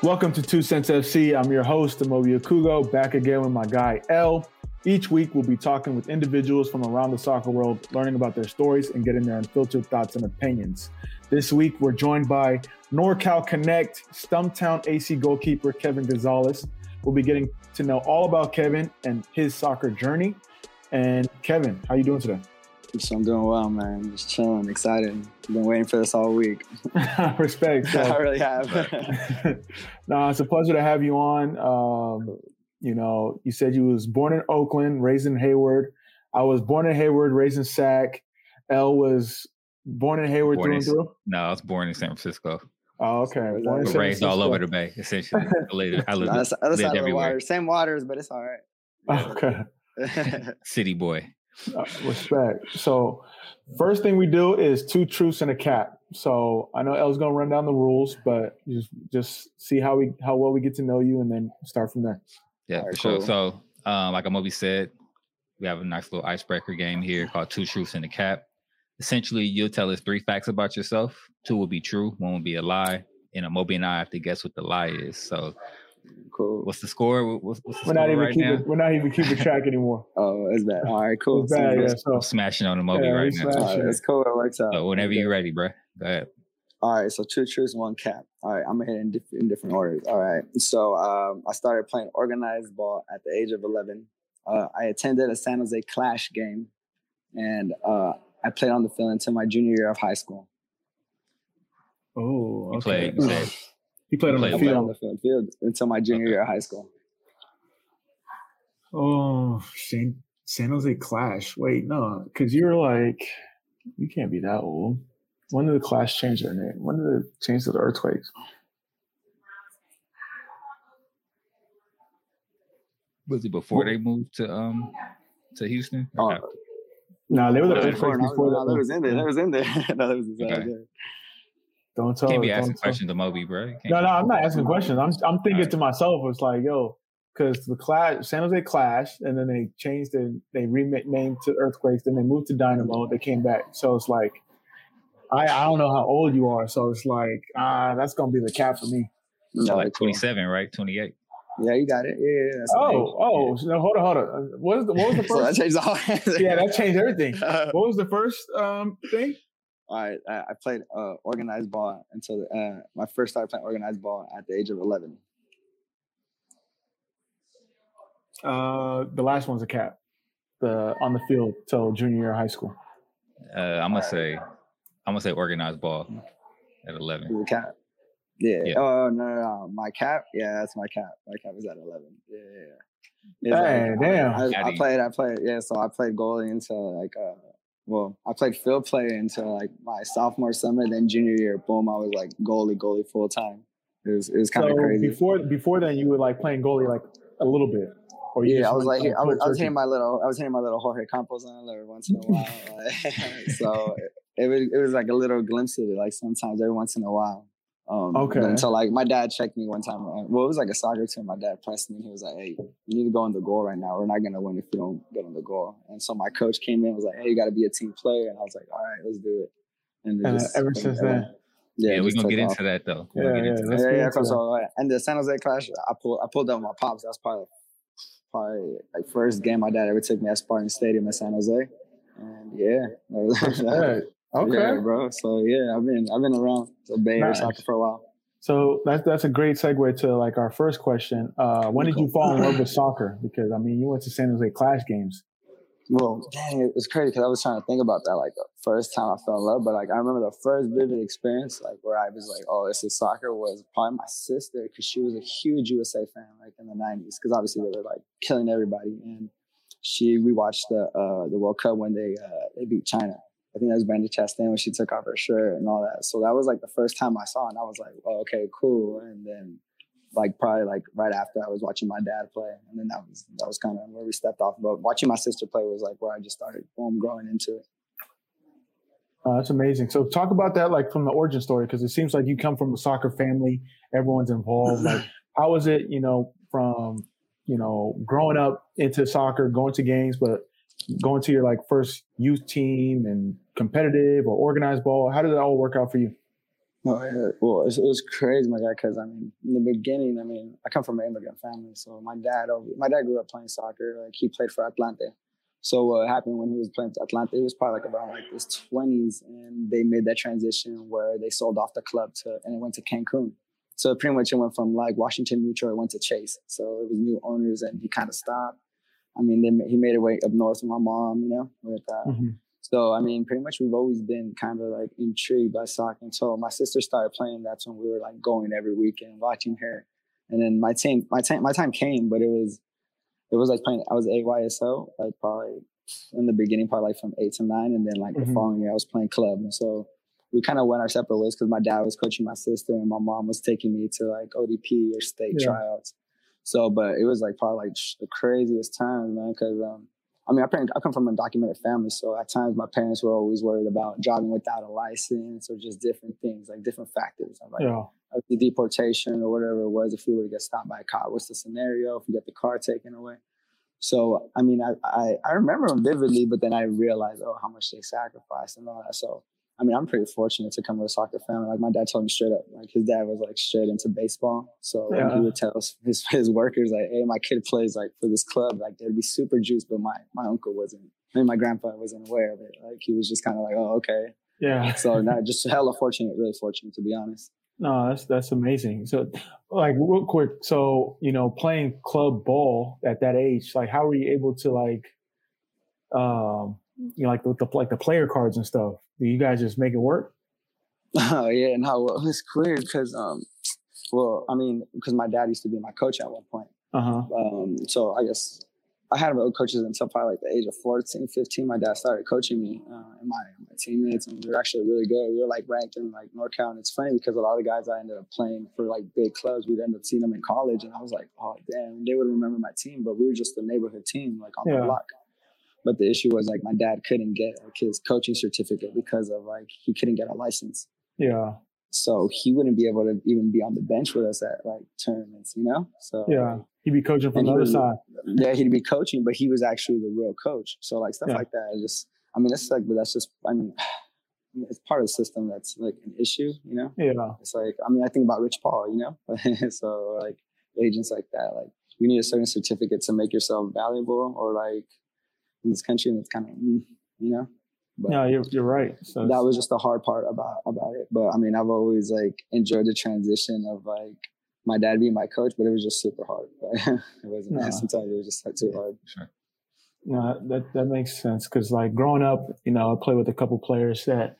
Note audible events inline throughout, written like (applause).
Welcome to Two Cents FC. I'm your host, Amobi Okugo, back again with my guy L. Each week, we'll be talking with individuals from around the soccer world, learning about their stories and getting their unfiltered thoughts and opinions. This week, we're joined by NorCal Connect Stumptown AC goalkeeper Kevin Gonzalez. We'll be getting to know all about Kevin and his soccer journey. And Kevin, how you doing today? So I'm doing well, man. Just chilling, excited. Been waiting for this all week. (laughs) Respect. (laughs) So. I really have. (laughs) no, it's a pleasure to have you on. Um, you know, you said you was born in Oakland, raised in Hayward. I was born in Hayward, raised in Sac. L was born in Hayward born through and through. No, I was born in San Francisco. Oh, okay. Born raised all over the bay, essentially. I lived, I lived, other lived everywhere. Water. Same waters, but it's all right. Okay. City boy. Uh, respect. So, first thing we do is two truths and a cap. So I know L's gonna run down the rules, but just just see how we how well we get to know you, and then start from there. Yeah, right, for cool. sure. So, um, like Amobi said, we have a nice little icebreaker game here called Two Truths and a Cap. Essentially, you'll tell us three facts about yourself. Two will be true, one will be a lie, and Amobi and I have to guess what the lie is. So, cool. What's the score? What's, what's the we're score not even right keeping. now? We're not even keeping track anymore. (laughs) oh, is that all right? Cool. It's bad, yeah, so, smashing on Amobi yeah, right now. Right, that's cool. It works out. So whenever okay. you're ready, bro. Go ahead. All right, so two truths, one cap. All right, I'm gonna hit in, diff- in different orders. All right, so um, I started playing organized ball at the age of 11. Uh, I attended a San Jose Clash game, and uh, I played on the field until my junior year of high school. Oh, okay. You played, (sighs) (laughs) he played on the field. on the field, field until my junior okay. year of high school. Oh, San, San Jose Clash. Wait, no, because you're like, you can't be that old. When did the Clash change their name? When did it change to the Earthquakes? Was it before they moved to um to Houston? Oh, no, they were the Earthquakes before. before no, no, that was in there. That was in there. (laughs) no, that was okay. Don't tell. Can't be asking questions to Moby, bro. No, no, I'm not asking questions. I'm I'm thinking right. to myself, it's like, yo, because the Clash, San Jose Clash, and then they changed it. they renamed to Earthquakes, then they moved to Dynamo, they came back. So it's like, I, I don't know how old you are, so it's like ah, that's gonna be the cap for me. No, like twenty seven, right? Twenty eight. Yeah, you got it. Yeah. oh, oh, so no, hold on, hold on. What was the what was the first? (laughs) so that changed all. yeah, that changed everything. (laughs) what was the first um thing? All right, I, I played uh, organized ball until uh, my first started playing organized ball at the age of eleven. Uh, the last one's a cap. The on the field till junior year of high school. Uh, I'm gonna say I'm gonna say organized ball at eleven. The cap. Yeah. yeah. Oh no, no, no, my cap. Yeah, that's my cap. My cap is at eleven. Yeah. yeah. Hey, like, damn. I, I, played. I played. Yeah. So I played goalie until like uh, well, I played field player until like my sophomore summer. Then junior year, boom, I was like goalie, goalie full time. It was it was kind of so crazy. Before before then, you were like playing goalie like a little bit. Or yeah, I was like, I was, I was hitting my little, I was hitting my little Jorge Campos on every once in a while. (laughs) so it was it was like a little glimpse of it, like sometimes every once in a while. Um, okay. Until like my dad checked me one time. Uh, well, it was like a soccer team. My dad pressed me. He was like, "Hey, you need to go in the goal right now. We're not gonna win if you don't get in the goal." And so my coach came in. and Was like, "Hey, you got to be a team player." And I was like, "All right, let's do it." And, and just, ever since then. Yeah, yeah we're gonna get off. into that though. Yeah, yeah, yeah, yeah, yeah. So, and the San Jose Clash, I pulled, I pulled up my pops. That's probably, probably like first game my dad ever took me at Spartan Stadium in San Jose, and yeah, (laughs) Okay, yeah, bro. So yeah, I've been I've been around the Bay Area nice. soccer for a while. So that's that's a great segue to like our first question. Uh, when did you fall in love with (clears throat) soccer? Because I mean, you went to San Jose Clash games. Well, dang, it's crazy because I was trying to think about that, like the first time I fell in love. But like I remember the first vivid experience, like where I was like, "Oh, this is soccer," was probably my sister because she was a huge USA fan, like in the '90s, because obviously they were like killing everybody. And she, we watched the uh, the World Cup when they uh, they beat China, I think that was Brandi Chastain when she took off her shirt and all that. So that was like the first time I saw it, and I was like, oh, okay, cool. And then like probably like right after I was watching my dad play, and then that was that was kind of where we stepped off. But watching my sister play was like where I just started boom growing into it. Uh, that's amazing. So talk about that like from the origin story because it seems like you come from a soccer family, everyone's involved. like (laughs) how was it, you know, from you know growing up into soccer, going to games, but going to your like first youth team and competitive or organized ball? How did it all work out for you? Oh yeah, well, it, was crazy, my guy. Because I mean, in the beginning, I mean, I come from an immigrant family, so my dad, my dad grew up playing soccer. Like he played for Atlante. So what happened when he was playing for Atlante? It was probably like around like his twenties, and they made that transition where they sold off the club to, and it went to Cancun. So pretty much it went from like Washington Mutual, it went to Chase. So it was new owners, and he kind of stopped. I mean, they, he made it way up north with my mom, you know, with uh, mm-hmm. So I mean, pretty much we've always been kind of like intrigued by soccer. Until my sister started playing, that's when we were like going every weekend, watching her. And then my team, my time, my time came, but it was, it was like playing. I was AYSO, like probably in the beginning, probably like from eight to nine, and then like mm-hmm. the following year I was playing club. And so we kind of went our separate ways because my dad was coaching my sister, and my mom was taking me to like ODP or state yeah. tryouts. So, but it was like probably like the craziest time, man, because um, I mean, I, I come from a documented family, so at times my parents were always worried about driving without a license or just different things, like different factors. Like, yeah. like the deportation or whatever it was, if we were to get stopped by a cop, what's the scenario? If we get the car taken away. So, I mean, I, I, I remember them vividly, but then I realized, oh, how much they sacrificed and all that. So I mean, I'm pretty fortunate to come with a soccer family. Like my dad told me straight up, like his dad was like straight into baseball. So yeah. he would tell his (laughs) his workers like, "Hey, my kid plays like for this club. Like they'd be super juiced." But my my uncle wasn't. I mean, my grandpa wasn't aware of it. Like he was just kind of like, "Oh, okay." Yeah. (laughs) So not just hella fortunate, really fortunate to be honest. No, that's that's amazing. So, like, real quick, so you know, playing club ball at that age, like, how were you able to like, um, you know, like the, the like the player cards and stuff? Do you guys just make it work? Oh (laughs) yeah, no, well, it's weird because um, well, I mean, because my dad used to be my coach at one point. Uh-huh. Um, so I guess I had no coaches until probably like the age of 14, 15. My dad started coaching me uh, and my, my teammates, and we were actually really good. We were like ranked in like NorCal, and it's funny because a lot of guys I ended up playing for like big clubs, we'd end up seeing them in college, and I was like, oh damn, they would remember my team, but we were just a neighborhood team, like on yeah. the block. But the issue was like my dad couldn't get like his coaching certificate because of like he couldn't get a license. Yeah. So he wouldn't be able to even be on the bench with us at like tournaments, you know? So yeah, he'd be coaching from the other side. Yeah, he'd be coaching, but he was actually the real coach. So like stuff yeah. like that, just I mean, it's like, but that's just I mean, (sighs) it's part of the system that's like an issue, you know? Yeah. It's like I mean, I think about Rich Paul, you know? (laughs) so like agents like that, like you need a certain certificate to make yourself valuable, or like in this country, and it's kind of mm, you know. But no, you're you're right. So that was just the hard part about about it. But I mean, I've always like enjoyed the transition of like my dad being my coach, but it was just super hard. (laughs) it wasn't. No. Sometimes it was just like too hard. Sure. No, that that makes sense because like growing up, you know, I played with a couple players that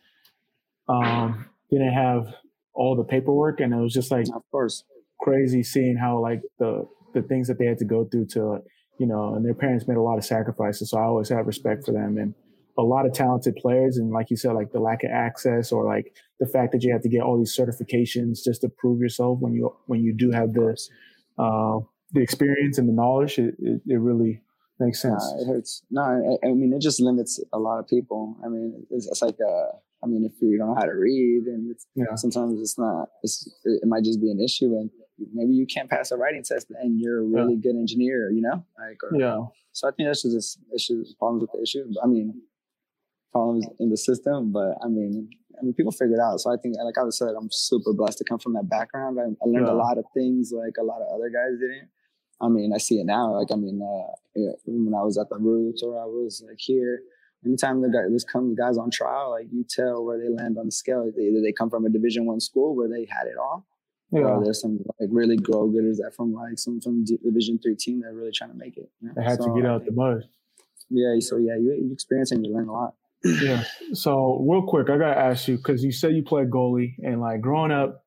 um didn't have all the paperwork, and it was just like, of course, crazy seeing how like the the things that they had to go through to you know, and their parents made a lot of sacrifices. So I always have respect for them and a lot of talented players. And like you said, like the lack of access or like the fact that you have to get all these certifications just to prove yourself when you, when you do have this, uh, the experience and the knowledge, it, it, it really makes sense. it hurts. No, I, I, mean, it just limits a lot of people. I mean, it's, it's like, uh, I mean, if you don't know how to read and yeah. sometimes it's not, it's, it might just be an issue. And maybe you can't pass a writing test and you're a really yeah. good engineer, you know? Like, or, yeah. So I think that's just issues, problems with the issue. I mean, problems in the system, but I mean, I mean, people figure it out. So I think, like I said, I'm super blessed to come from that background. I, I learned yeah. a lot of things like a lot of other guys didn't. I mean, I see it now. Like, I mean, uh, yeah, when I was at the Roots or I was like here, anytime the guy this comes guys on trial, like you tell where they land on the scale. Either they come from a Division One school where they had it all, yeah. There's some like really go getters that from like some from Division three team that are really trying to make it. You know? They had so, to get out the mud. Yeah, so yeah, you, you experience and you learn a lot. (clears throat) yeah. So real quick, I gotta ask you because you said you played goalie and like growing up,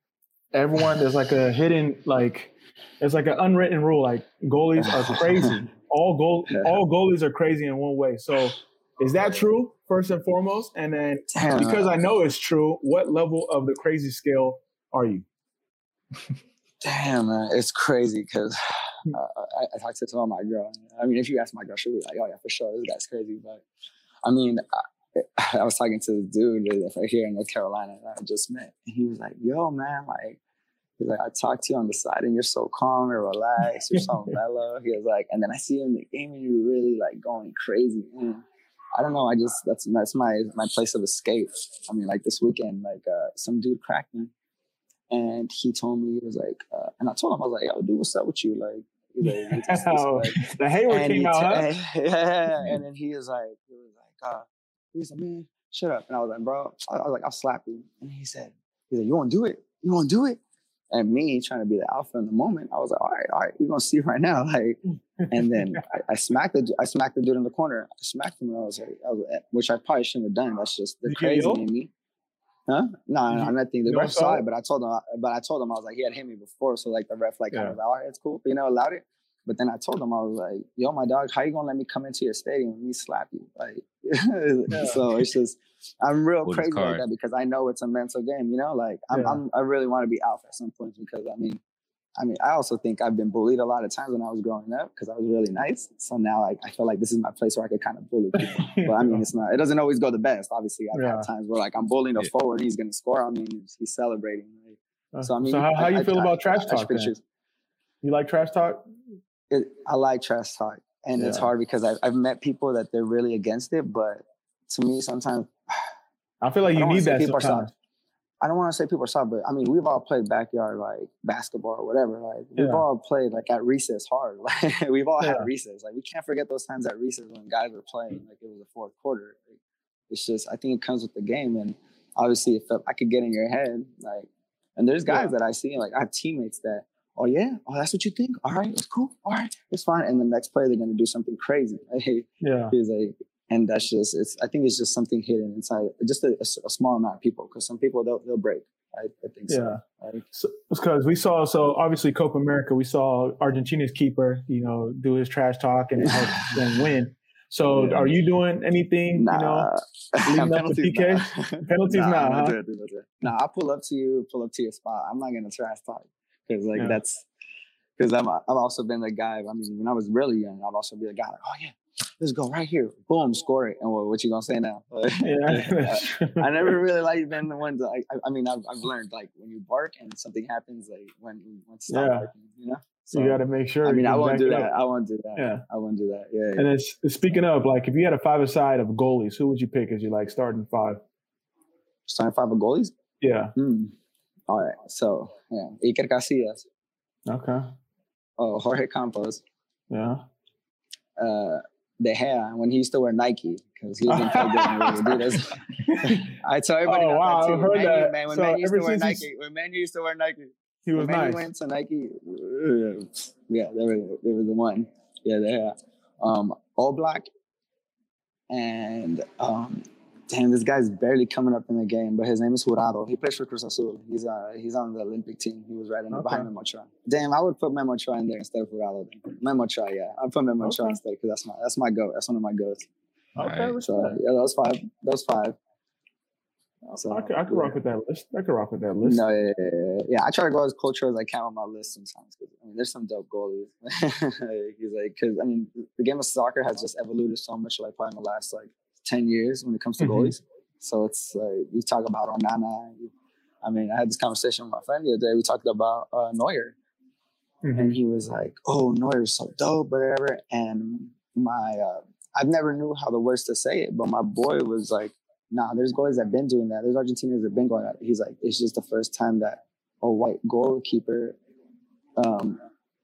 everyone there's like a hidden like it's like an unwritten rule like goalies are (laughs) crazy. all goal all goalies are crazy in one way. So is that true first and foremost? And then because I know it's true, what level of the crazy scale are you? Damn, man, it's crazy because uh, I, I talked to some of my girl. I mean, if you ask my girl, she'll be like, "Oh yeah, for sure, this guy's crazy." But I mean, I, (laughs) I was talking to the dude right here in North Carolina that I just met, and he was like, "Yo, man, like." He's like, I talked to you on the side and you're so calm and relaxed. You're so (laughs) mellow. He was like, and then I see you in the game and you're really like going crazy. And I don't know. I just, that's, that's my, my place of escape. I mean, like this weekend, like, uh, some dude cracked me and he told me he was like, uh, and I told him I was like, "Yo, dude, what's up with you?" Like, (laughs) like, just, oh, the Hayward came out, huh? Yeah, (laughs) and then he was like, he was like, uh, he was like, man, shut up. And I was like, bro, I, was like, I'll slap you. And he said, he's like, you want to do it? You want to do it? And me trying to be the alpha in the moment, I was like, all right, all right, you're gonna see (laughs) right now. Like, and then I, I, smacked the I smacked the dude in the corner. I smacked him and I was like, I was, which I probably shouldn't have done. That's just the crazy in me. Huh? No, no, nothing. The ref saw it, but I told him. But I told him I was like, he had hit me before, so like the ref like, yeah. I was like, oh, all right, it's cool. You know, allowed it. But then I told him I was like, "Yo, my dog, how you gonna let me come into your stadium and me slap you?" Like, (laughs) yeah. so it's just I'm real crazy like that because I know it's a mental game. You know, like I'm, yeah. I'm i really want to be alpha at some point because I mean, I mean, I also think I've been bullied a lot of times when I was growing up because I was really nice. So now I, I feel like this is my place where I could kind of bully (laughs) people. but I mean, it's not. It doesn't always go the best. Obviously, I've yeah. had times where like I'm bullying a forward, he's gonna score on me, and he's celebrating. Right? Uh, so I mean, so how, how I, you feel I, about trash talk? You like trash talk? it, I like trash talk, and yeah. it's hard because I've, I've met people that they're really against it. But to me, sometimes (sighs) I feel like you need that sometimes. I don't want to say people are soft, but I mean, we've all played backyard like basketball or whatever. Like we've all played like at recess hard. (laughs) Like we've all yeah. had recess. Like we can't forget those times at recess when guys were playing. Like it was the fourth quarter. Like, it's just I think it comes with the game, and obviously if I could get in your head, like, and there's guys yeah. that I see like I have teammates that oh yeah, oh that's what you think. All right, it's cool. All right, it's fine. And the next play they're gonna do something crazy. (laughs) yeah, he's like, and that's just it's. I think it's just something hidden inside, just a, a, a small amount of people. Because some people they'll they'll break. I, I think so. yeah. so. because we saw so obviously Copa America, we saw Argentina's keeper, you know, do his trash talk and help (laughs) them win. So yeah. are you doing anything, nah. you know, (laughs) penalties, PK? Nah. (laughs) Penalties nah, not, huh? Nah, I'll pull up to you, pull up to your spot. I'm not gonna trash talk because like yeah. that's because I'm I've also been the guy. I mean, when I was really young, I've also been the guy like, oh yeah, let's go right here, boom, score it. And what, what you gonna say now? (laughs) yeah, I, I, (laughs) never really like been the one to. Like, I, I, mean, I've, I've learned like when you bark and something happens, like when when stop yeah. barking, you know. So, you got to make sure. I mean, I won't do that. I won't do that. Yeah, I won't do that. Yeah. And it's speaking of like, if you had a five aside of goalies, who would you pick as you like starting five? Starting five of goalies? Yeah. Hmm. All right. So yeah, Iker Casillas. Okay. Oh, Jorge Campos. Yeah. Uh, De Gea when he used to wear Nike because he was in Adidas. (laughs) I tell everybody oh, wow, that too. heard that. man, when so used to wear Nike, when man used to wear Nike, he was when nice. went to Nike, yeah, they were there was the one. Yeah, De Gea. Um, black and um, damn, this guy's barely coming up in the game, but his name is Jurado. He plays for Cruz Azul. He's uh he's on the Olympic team. He was right in okay. behind Memo Ochoa. Damn, I would put Memo Ochoa in there instead of Jurado. Memo Ochoa, yeah, I'd put Memo Ochoa okay. instead because that's my that's my go. That's one of my goals. Okay, right. so yeah, those five. Those five. So, I could, I could yeah. rock with that list. I could rock with that list. No, yeah, yeah, yeah. yeah I try to go as cultural as I can on my list sometimes because I mean, there's some dope goalies. He's (laughs) like, because I mean, the game of soccer has just evolved so much, like probably in the last like 10 years when it comes to mm-hmm. goalies. So it's like we talk about Onana. I mean, I had this conversation with my friend the other day. We talked about uh, Neuer. Mm-hmm. And he was like, "Oh, Neuer's so dope, whatever." And my, uh, I've never knew how the words to say it, but my boy was like, "Nah, there's goalies that've been doing that. There's Argentinians that've been going that." He's like, "It's just the first time that a white goalkeeper um,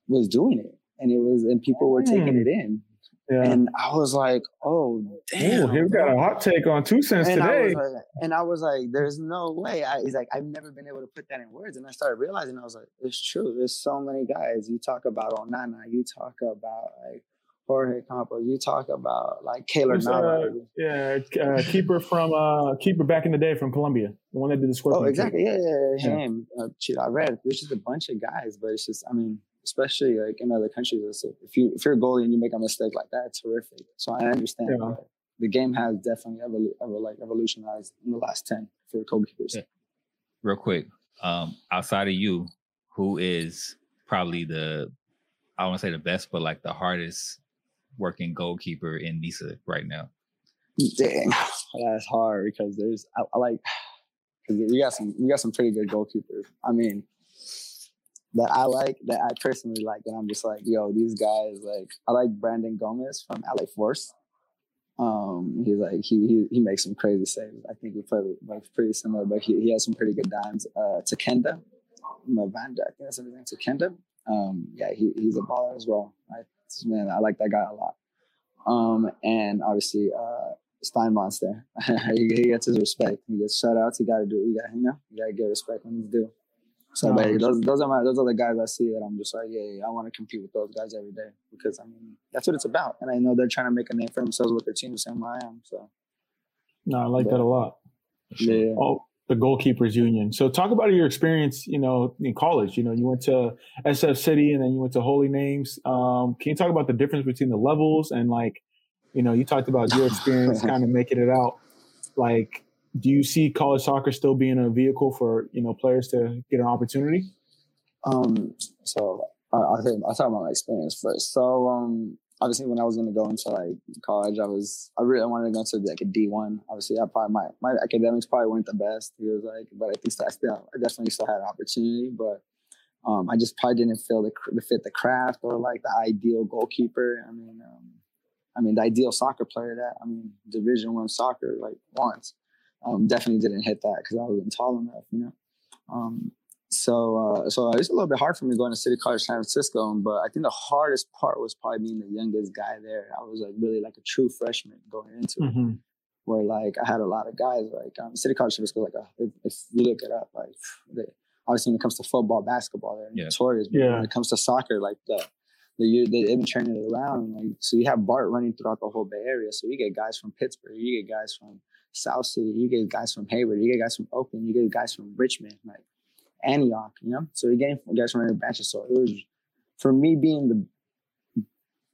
was doing it, and it was, and people were taking mm. it in." Yeah. And I was like, oh, damn. Ooh, we got a hot take on two cents and today. I like, and I was like, there's no way. I, he's like, I've never been able to put that in words. And I started realizing, I was like, it's true. There's so many guys. You talk about Onana, you talk about like Jorge Campos, you talk about like Keylor Navas. Uh, yeah, uh, keeper from, uh, keeper back in the day from Colombia, the one that did the scorpion. Oh, exactly. Yeah, yeah, yeah. Him. Uh, I read, there's just a bunch of guys, but it's just, I mean, especially like in other countries. If you if you're a goalie and you make a mistake like that, it's horrific. So I understand. Yeah. The game has definitely evolu- ever like evolutionized in the last ten for goalkeepers. Yeah. Real quick, um, outside of you, who is probably the I don't want to say the best, but like the hardest working goalkeeper in NISA right now? Dang, that's hard because there's I, I like (sighs) because we got some we got some pretty good goalkeepers. I mean, that I like, that I personally like, and I'm just like, yo, these guys, like, I like Brandon Gomez from LA Force. Um, he's like, he, he, he makes some crazy saves. I think we play like pretty similar, but he, he has some pretty good dimes. Uh, Takenda, Mavanda. I think that's his name. To Kenda. Um, yeah, he, he's a baller as well. I, man, I like that guy a lot. Um, and obviously uh, Stein Monster. (laughs) he, he, gets his respect. He gets shout outs. He got to do. You got you know. You got to get respect when he's due. So, but those those are my those are the guys I see that I'm just like, yeah, yeah I want to compete with those guys every day because I mean that's what it's about, and I know they're trying to make a name for themselves with their team the same way I am. So, no, I like but, that a lot. Yeah. Oh, the goalkeepers union. So talk about your experience, you know, in college. You know, you went to SF City and then you went to Holy Names. Um, can you talk about the difference between the levels and like, you know, you talked about your experience (laughs) kind of making it out. Like, do you see college soccer still being a vehicle for you know players to get an opportunity? Um, so I'll, say, I'll talk about my experience first. So um, obviously when I was going to go into like college, I was I really wanted to go into like a D one. Obviously, I probably my my academics probably weren't the best. He was like, but I think I still I definitely still had an opportunity, but um, I just probably didn't feel the, the fit the craft or like the ideal goalkeeper. I mean, um, I mean the ideal soccer player that I mean Division One soccer like wants. Um, definitely didn't hit that because I wasn't tall enough, you know. Um, so uh, so it was a little bit hard for me going to City College San Francisco, but I think the hardest part was probably being the youngest guy there. I was like really like a true freshman going into mm-hmm. it, where like I had a lot of guys like um, City College San Francisco. Like a, if, if, you look it up, like they, obviously when it comes to football, basketball, they're yeah. notorious. But yeah. when it comes to soccer, like the the year they've been turning it around. Like so, you have BART running throughout the whole Bay Area. So you get guys from Pittsburgh, you get guys from South City, you get guys from Hayward, you get guys from Oakland, you get guys from Richmond, like Antioch, you know? So you're getting guys from every branch. So it was for me being the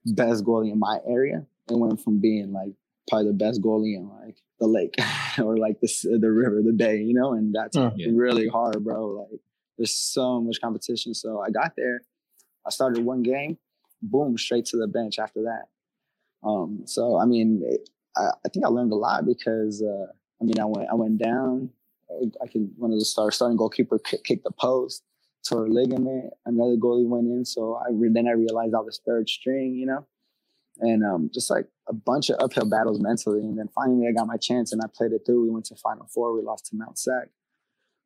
best goalie in my area, it went from being like probably the best goalie in like the lake (laughs) or like the the river, the bay, you know, and that's uh, yeah. really hard, bro. Like there's so much competition. So I got there, I started one game, boom, straight to the bench after that. Um, so I mean, it, I, I, think I learned a lot because uh, I mean, I went I went down, I can one of the star starting goalkeeper kicked the post, tore a ligament. Another goalie went in, so I re- then I realized I was third string, you know, and um, just like a bunch of uphill battles mentally. And then finally, I got my chance and I played it through. We went to Final Four. We lost to Mount Sac.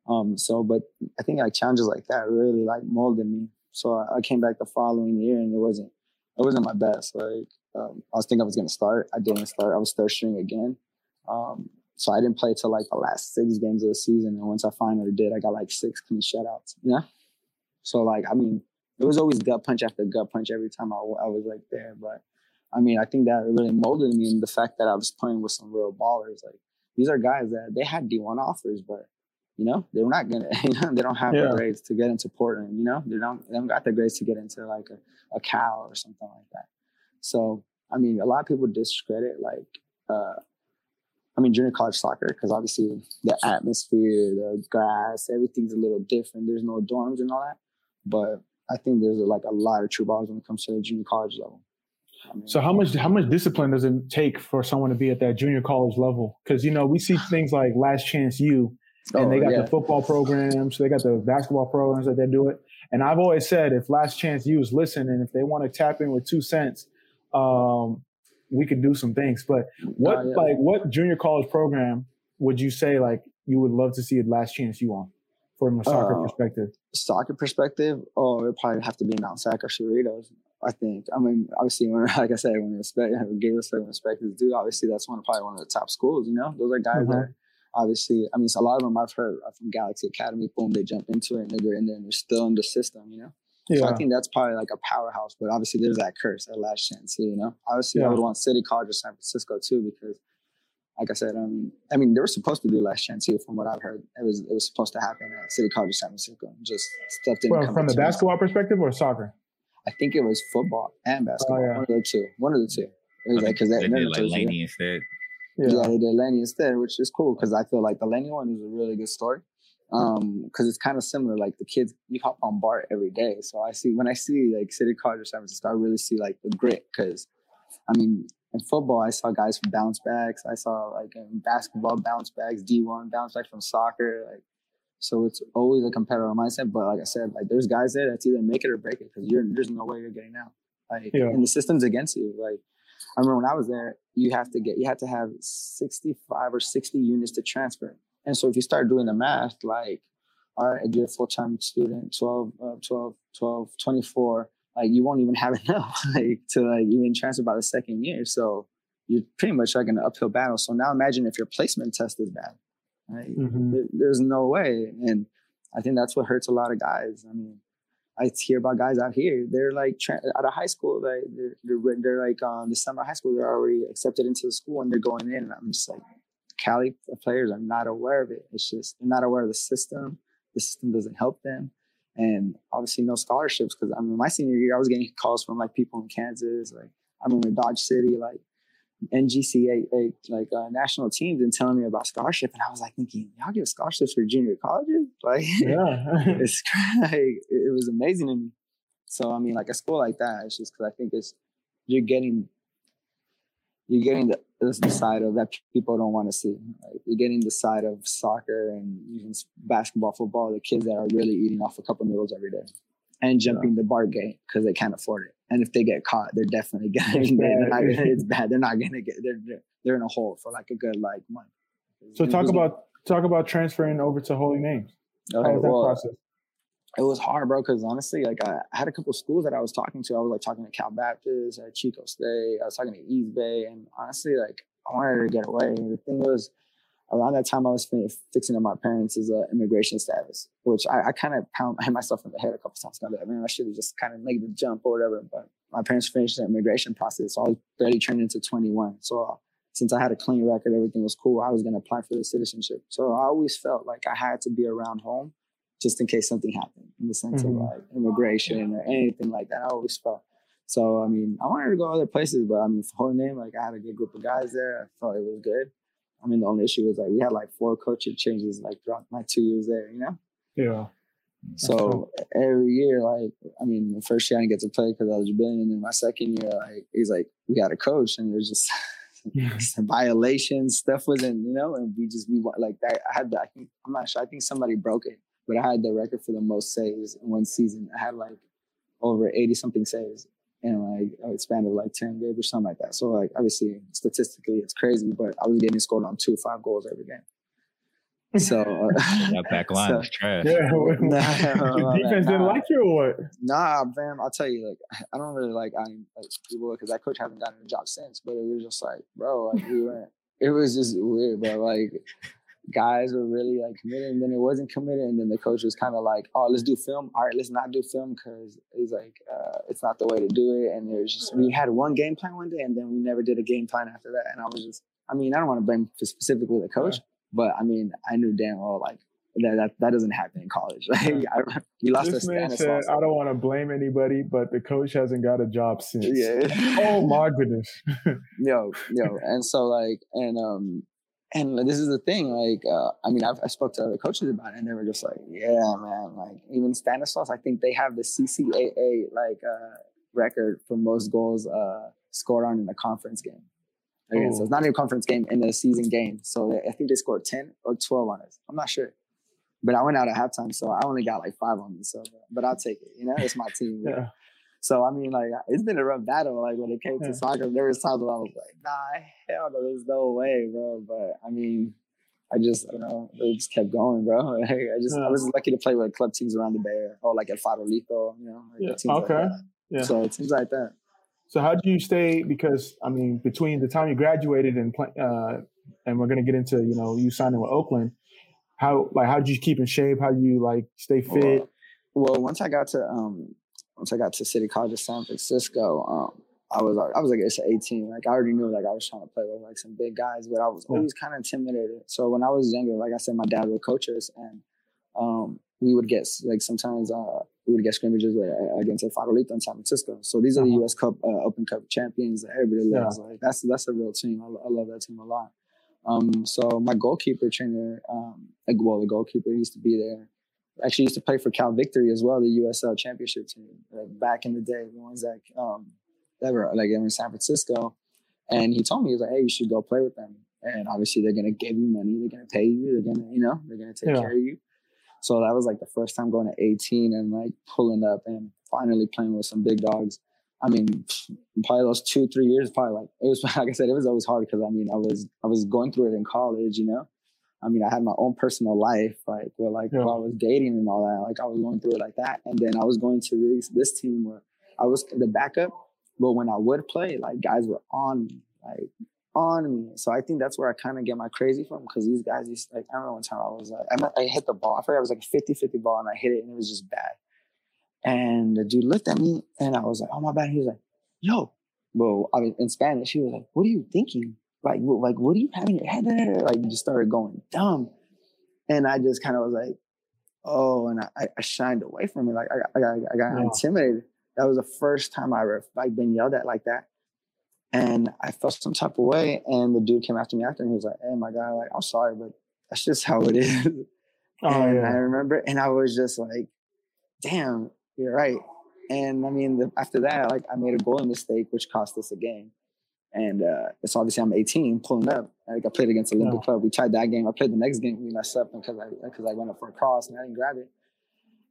Um, so, but I think like challenges like that really like molded me. So I, I came back the following year, and it wasn't it wasn't my best. Like um, I was thinking I was gonna start. I didn't start. I was third string again. Um, so I didn't play till like the last six games of the season. And once I finally did, I got like six clean shutouts. Yeah. So like, I mean, it was always gut punch after gut punch every time I, I was like there. But I mean, I think that really molded me in the fact that I was playing with some real ballers. Like these are guys that they had D1 offers, but you know, they're not gonna, (laughs) you know, they don't have yeah. the grades to get into Portland, you know, they don't, they don't got the grades to get into like a, a Cal or something like that. So, I mean, a lot of people discredit like, uh, I mean, junior college soccer, because obviously the atmosphere, the grass, everything's a little different. There's no dorms and all that. But I think there's like a lot of true balls when it comes to the junior college level. I mean, so how much how much discipline does it take for someone to be at that junior college level? Because you know we see things like Last Chance U, and oh, they got yeah. the football programs, they got the basketball programs that they do it. And I've always said if Last Chance U is listening, and if they want to tap in with two cents, um, we could do some things. But what uh, yeah. like what junior college program would you say like you would love to see a last chance you on from a soccer uh, perspective? Soccer perspective, oh, it probably have to be Mount Sac or Cerritos. I think. I mean, obviously, when, (laughs) like I said, when respect, give respect, respect is due. Obviously, that's one of probably one of the top schools. You know, those are guys mm-hmm. that obviously. I mean, a lot of them I've heard from Galaxy Academy. Boom, they jump into it and they're in there and they're still in the system. You know. Yeah. So I think that's probably like a powerhouse, but obviously there's that curse, that last chance, you know. Obviously, yeah. I would want City College or San Francisco too, because, like I said, um, I mean, they were supposed to do last chance here, from what I've heard. It was it was supposed to happen at City College or San Francisco. Just stuff didn't well, come. From the basketball me. perspective or soccer? I think it was football and basketball. Oh, yeah. One of the two. One of the two. It was like because they, they did like Laney instead. Yeah. yeah, they did Laney instead, which is cool because I feel like the Laney one is a really good story um because it's kind of similar like the kids you hop on BART every day. So i see when i see like city college or san francisco i really see like the grit because i mean in football i saw guys from bounce backs. I saw like in basketball bounce backs d1 bounce backs from soccer like so it's always a competitive mindset. But like i said like there's guys there that's either make it or break it because you're there's no way you're getting out. Like yeah. and the system's against you. Like i remember when i was there you have to get you had to have 65 or 60 units to transfer and so if you start doing the math, like all right, you're a full time student, 12, uh, 12, 12, 24. Like you won't even have (laughs) enough like to like even transfer by the second year. So you're pretty much like an uphill battle. So now imagine if your placement test is bad. Right? Mm-hmm. There, there's no way. And I think that's what hurts a lot of guys. I mean, I hear about guys out here. They're like tra- out of high school. Like they're, they're, they're like um, the summer high school. They're already accepted into the school and they're going in. And I'm just like, Cali players are not aware of it. It's just they're not aware of the system. The system doesn't help them, and obviously no scholarships. Because I mean, my senior year, I was getting calls from like people in Kansas. Like I remember Dodge City, like NJCAA, like uh, national teams, and telling me about scholarship, and I was like thinking, y'all give scholarships for junior colleges? (laughs) Like, yeah, it's like, it was amazing to me. So I mean, like a school like that, it's just because I think it's you're getting you're getting the, the side of that people don't want to see. Like you're getting the side of soccer and even basketball, football, the kids that are really eating off a couple noodles every day and jumping yeah. the bar gate because they can't afford it. And if they get caught, they're definitely (laughs) getting it's bad. it's (laughs) bad. They're not gonna get they're they're in a hole for like a good like month. So talk about talk about transferring over to Holy Names. Okay, How was that well, process? It was hard, bro. Because honestly, like I, had a couple schools that I was talking to. I was like talking to Cal Baptist, at Chico State. I was talking to East Bay, and honestly, like I wanted to get away. And the thing was, around that time, I was fixing up my parents' uh, immigration status, which I, I kind of hit myself in the head a couple times. I mean, I should have just kind of made the jump or whatever. But my parents finished the immigration process, so I was barely turned into 21. So uh, since I had a clean record, everything was cool. I was going to apply for the citizenship. So I always felt like I had to be around home just in case something happened in the sense mm-hmm. of like immigration or anything like that. I always felt. So I mean, I wanted to go other places, but I mean, for whole name, like I had a good group of guys there. I thought it was good. I mean, the only issue was like we had like four coaching changes like throughout my two years there, you know? Yeah. So every year, like, I mean, the first year I didn't get to play because I was rebellion. And then my second year, like, he's like, we got a coach. And it was just (laughs) violations, stuff wasn't, you know, and we just, we like that. I had that. I think, I'm not sure. I think somebody broke it but I had the record for the most saves in one season. I had like over 80 something saves in like a span of like 10 games or something like that. So like obviously statistically it's crazy, but I was getting scored on two five goals every game. (laughs) So uh, that back (laughs) line so, is trash. Yeah, (laughs) nah, defense didn't like you or what? Nah, fam. I'll tell you, like I don't really like I like people because that coach hasn't gotten a job since. But it was just like, bro, like we went. It was just weird, bro. Like guys were really like committed and then it wasn't committed and then the coach was kind of like oh let's do film all right let's not do film because he's like uh, it's not the way to do it and there's just we had one game plan one day and then we never did a game plan after that and i was just i mean i don't want to blame specifically the coach but i mean i knew damn well like that, that, that doesn't happen in college. (laughs) Like, I, we lost this man said, I don't want to blame anybody, but the coach hasn't got a job since. Yeah. oh my (laughs) goodness. (laughs) yo, yo, and so like, and um, and this is the thing, like, uh, I mean, I've, I spoke to other coaches about it, and they were just like, "Yeah, man, like even Stanislaus, I think they have the CCAA like uh, record for most goals uh, scored on in a conference game. Again, so it's not even a conference game in a season game. So I think they scored ten or twelve on us. I'm not sure, but I went out at halftime, so I only got like five on me. So, but I'll take it. You know, it's my team. yeah. So I mean, like it's been a rough battle. Like when it came to soccer, there was times where I was like, "Nah, hell no, there's no way, bro." But I mean, I just you know it just kept going, bro. (laughs) I just yeah. I was lucky to play with club teams around the Bay or like at Farolito, you know. Like yeah. Okay. Like yeah. So it seems like that. So how do you stay? Because I mean, between the time you graduated and uh, and we're gonna get into you know you signing with Oakland, how like how did you keep in shape? How do you like stay fit? Well, well once I got to um once I got to City College of San Francisco, um, I was I was like it's 18. Like I already knew like I was trying to play with like some big guys, but I was always kind of intimidated. So when I was younger, like I said, my dad would coach us, and um, we would get like sometimes uh, we would get scrimmages with, uh, against El Farolito in San Francisco. So these are the uh-huh. U.S. Cup uh, Open Cup champions that everybody loves. Yeah. Like that's that's a real team. I, I love that team a lot. Um, so my goalkeeper trainer, um, well, the goalkeeper used to be there actually used to play for Cal Victory as well, the USL championship team, like back in the day, the ones that um that were like in San Francisco. And he told me, he was like, Hey, you should go play with them. And obviously they're gonna give you money, they're gonna pay you, they're gonna, you know, they're gonna take yeah. care of you. So that was like the first time going to 18 and like pulling up and finally playing with some big dogs. I mean, probably those two, three years, probably like it was (laughs) like I said, it was always hard because I mean I was I was going through it in college, you know. I mean, I had my own personal life, like where like Yeah. while I was dating and all that, like I was going through it like that. And then I was going to this this team where I was the backup, but when I would play, like guys were on me, like on me. So I think that's where I kind of get my crazy from because these guys used like I remember one time I was uh, like I, hit the ball. I forgot it was like a 50-50 ball and I hit it and it was just bad. And the dude looked at me and I was like, oh my bad. He was like, yo, well, I mean in Spanish, he was like, what are you thinking? Like, like, what do you have in your head? Like, you just started going dumb. And I just kind of was like, oh, and I, I shined away from it. Like, I, I, got- I got Yeah. intimidated. That was the first time I ever like been yelled at like that. And I felt some type of way. And the dude came after me after, and he was like, "Hey, my guy, like, I'm sorry, but that's just how it is." (laughs) Oh and I remember, and I was just like, "Damn, you're right." And I mean, the, after that, like, I made a goalie mistake, which cost us a game. And uh, it's obviously I'm 18, pulling up. Like I played against Olympic Yeah. Club. We tried that game. I played the next game. We messed up because I because I went up for a cross and I didn't grab it.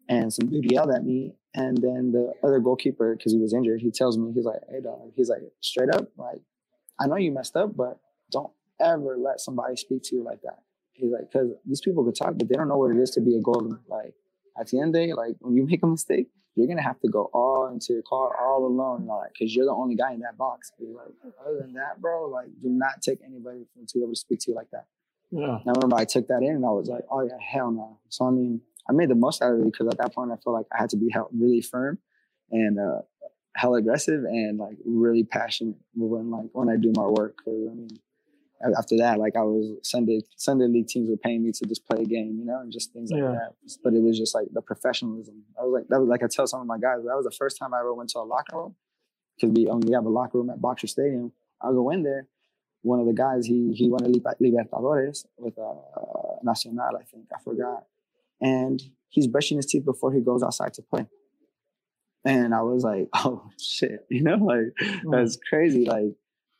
And some dude yelled at me. And then the other goalkeeper, because he was injured, he tells me, he's like, "Hey, dog," he's like, straight up, like, I know you messed up, but don't ever let somebody speak to you like that. He's like, because these people could talk, but they don't know what it is to be a goalie. Like at the end of the day, like when you make a mistake, you're gonna have to go all into your car all alone, and all that, because you're the only guy in that box. Like, other than that, bro, like do not take anybody from to be able to speak to you like that. Yeah. And I remember I took that in and I was like, oh yeah, hell no. So I mean, I made the most out of it because at that point I felt like I had to be held really firm and uh hell aggressive and like really passionate when like when I do my work. Cause I mean after that, like I was Sunday Sunday league teams were paying me to just play a game, you know, and just things like Yeah. that. But it was just like the professionalism. I was like that was like I tell some of my guys, that was the first time I ever went to a locker room. Because we only have a locker room at Boxer Stadium. I'll go in there. One of the guys, he he won Libertadores with uh, Nacional, I think. I forgot. And he's brushing his teeth before he goes outside to play. And I was like, (laughs) oh shit, you know, like that's crazy. Like,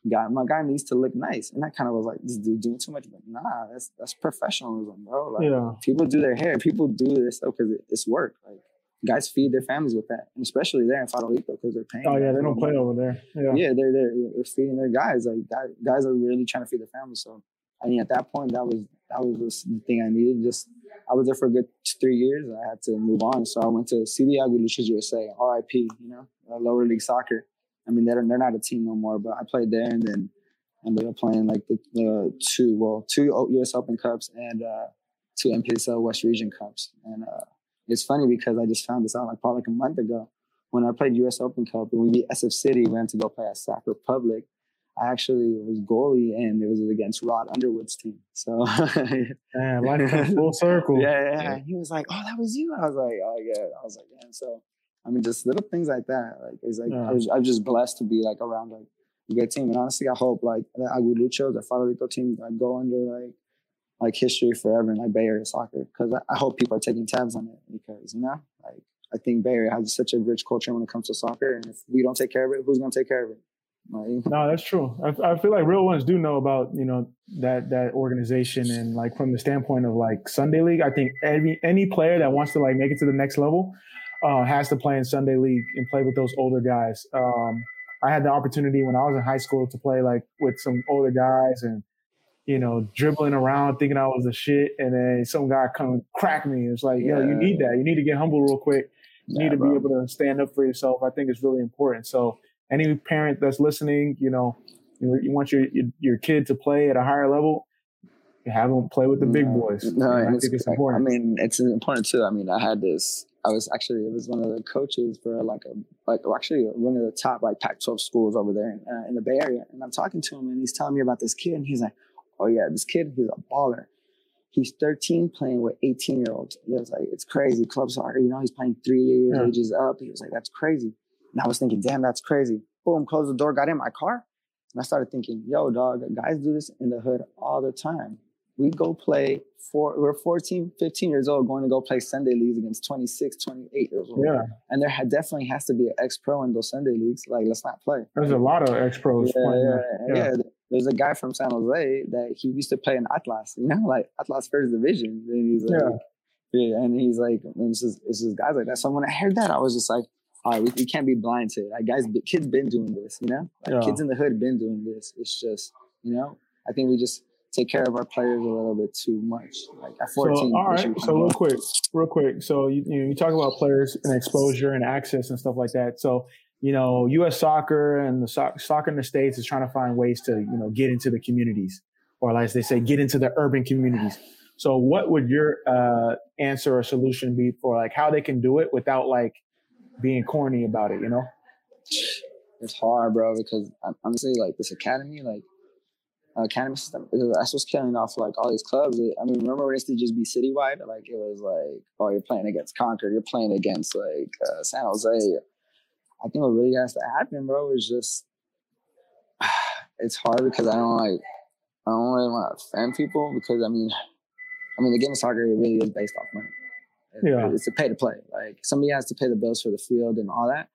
guy, my guy needs to look nice. And I kind of was like, this dude doing too much. But nah, that's that's professionalism, bro. Like Yeah. people do their hair, people do this stuff because it's work. Like guys feed their families with that, and especially there in Farolito because they're paying. Oh yeah, they don't play money. over there. Yeah. Yeah, they're they're, they're feeding their guys. Like guys, guys are really trying to feed their families. So I mean, at that point, that was that was just the thing I needed. Just I was there for a good three years. I had to move on, so I went to CD Aguiluchos USA, RIP. You know, uh, lower league soccer. I mean, they're they're not a team no more, but I played there, and then ended up playing like the, the two well two U.S. Open Cups and uh, two MPSL West Region Cups. And uh, it's funny because I just found this out like probably like a month ago when I played U.S. Open Cup and we beat SF City. We went to go play at Sac Republic. I actually was goalie and it was against Rod Underwood's team. So (laughs) Man, life comes full circle. yeah, yeah, Yeah. yeah. He was like, "Oh, that was you." I was like, "Oh yeah." I was like, "Yeah." So, I mean, just little things like that. Like, it's like Yeah. I was, I'm just blessed to be like around like a good team. And honestly, I hope like the Aguilucho, the Farolito team, like go under like like history forever in like Bay Area soccer because I, I hope people are taking tabs on it because you know, like I think Bay Area has such a rich culture when it comes to soccer, and if we don't take care of it, who's gonna take care of it? Like, (laughs) No, that's true. I, I feel like real ones do know about you know that that organization and like from the standpoint of like Sunday League. I think any any player that wants to like make it to the next level uh, has to play in Sunday League and play with those older guys. Um, I had the opportunity when I was in high school to play like with some older guys and you know dribbling around thinking I was the shit, and then some guy come crack me. It's like yo, you need that. You need to get humble real quick. You need to bro. be able to stand up for yourself. I think it's really important. So any parent that's listening, you know, you, you want your, your your kid to play at a higher level, you have them play with the big boys. No, I think it's I important. mean, it's important too. I mean, I had this. I was actually it was one of the coaches for like a like well, actually one of the top like Pac-12 schools over there in, uh, in the Bay Area, and I'm talking to him, and he's telling me about this kid, and he's like, "Oh yeah, this kid, he's a baller. He's 13 playing with 18 year olds. He was like, it's crazy. Club soccer, you know, he's playing three years Yeah. ages up. He was like, that's crazy. And I was thinking, damn, that's crazy. Boom, closed the door, got in my car. And I started thinking, yo, dog, guys do this in the hood all the time. We go play for, we're 14, 15 years old going to go play Sunday leagues against 26, 28 years old. yeah, And there definitely has to be an ex pro in those Sunday leagues. Like, let's not play. there's a lot of ex pros Yeah, playing yeah, yeah, Yeah. There's a guy from San Jose that he used to play in Atlas, you know, (laughs) like Atlas First Division. And he's like, yeah, and he's like, and it's just, it's just guys like that. So when I heard that, I was just like, all right, we, we can't be blind to it. Like guys, kids been doing this, you know, like Yeah. kids in the hood been doing this. It's just, you know, I think we just take care of our players a little bit too much. Like at 14. So, all right. So real quick, real quick. So you, you know, you talk about players and exposure and access and stuff like that. So you know, U.S. soccer and the so- soccer in the states is trying to find ways to you know get into the communities, or as they say, get into the urban communities. So, what would your uh, answer or solution be for like how they can do it without like being corny about it? You know, it's hard, bro. Because honestly, like this academy, like uh, academy system, that's what's killing off like all these clubs. I mean, remember when it used to just be citywide? Like it was like, oh, you're playing against Concord, you're playing against like uh, San Jose. I think what really has to happen, bro, is just (sighs) it's hard because I don't like I don't really want to offend people because I mean I mean, the game of soccer really is based off money. Yeah. It's a pay to play. Like somebody has to pay the bills for the field and all that.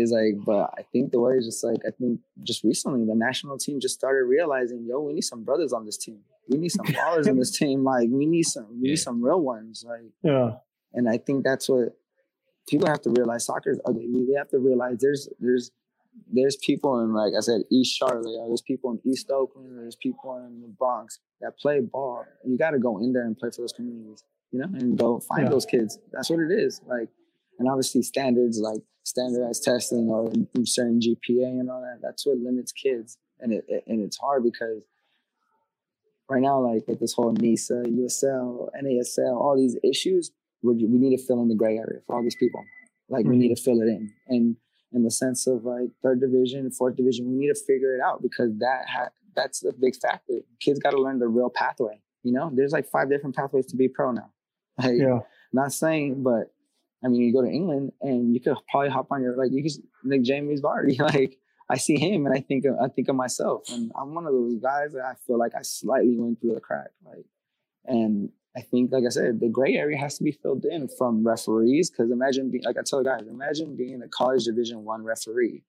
It's like, but I think the way is just like I think just recently the national team just started realizing, yo, we need some brothers on this team. We need some ballers in this (laughs) team. Like we need some, we need some real ones. Like yeah. And I think that's what people have to realize. Soccer is ugly. They have to realize there's there's there's people in like I said, East Charlotte, there's people in East Oakland, there's people in the Bronx that play ball. You got to go in there and play for those communities, you know, and go find yeah. those kids. That's what it is. Like, and obviously standards like standardized testing or certain GPA and all that. That's what limits kids, and it, it and it's hard because right now, like with this whole NISA, USL, NASL, all these issues, we we need to fill in the gray area for all these people. Like mm-hmm. we need to fill it in and in the sense of like third division, fourth division. We need to figure it out because that ha- that's the big factor. Kids got to learn the real pathway. You know, there's like five different pathways to be pro now. Like, yeah. Not saying, but I mean, you go to England and you could probably hop on your like you could like Jamie's Vardy. (laughs) Like I see him and I think of, I think of myself, and I'm one of those guys that I feel like I slightly went through the crack. Like, and I think, like I said, the gray area has to be filled in from referees. Because imagine being, like I tell guys, imagine being a college Division One referee,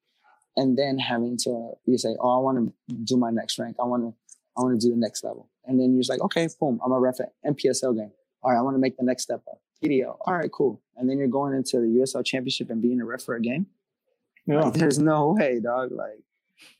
and then having to you say, "Oh, I want to do my next rank. I want to, I want to do the next level." And then you're just like, "Okay, boom, I'm a ref at NPSL game. All right, I want to make the next step up. PDL. All right, cool." And then you're going into the USL Championship and being a ref for a game. Yeah. Like, there's no way, dog. Like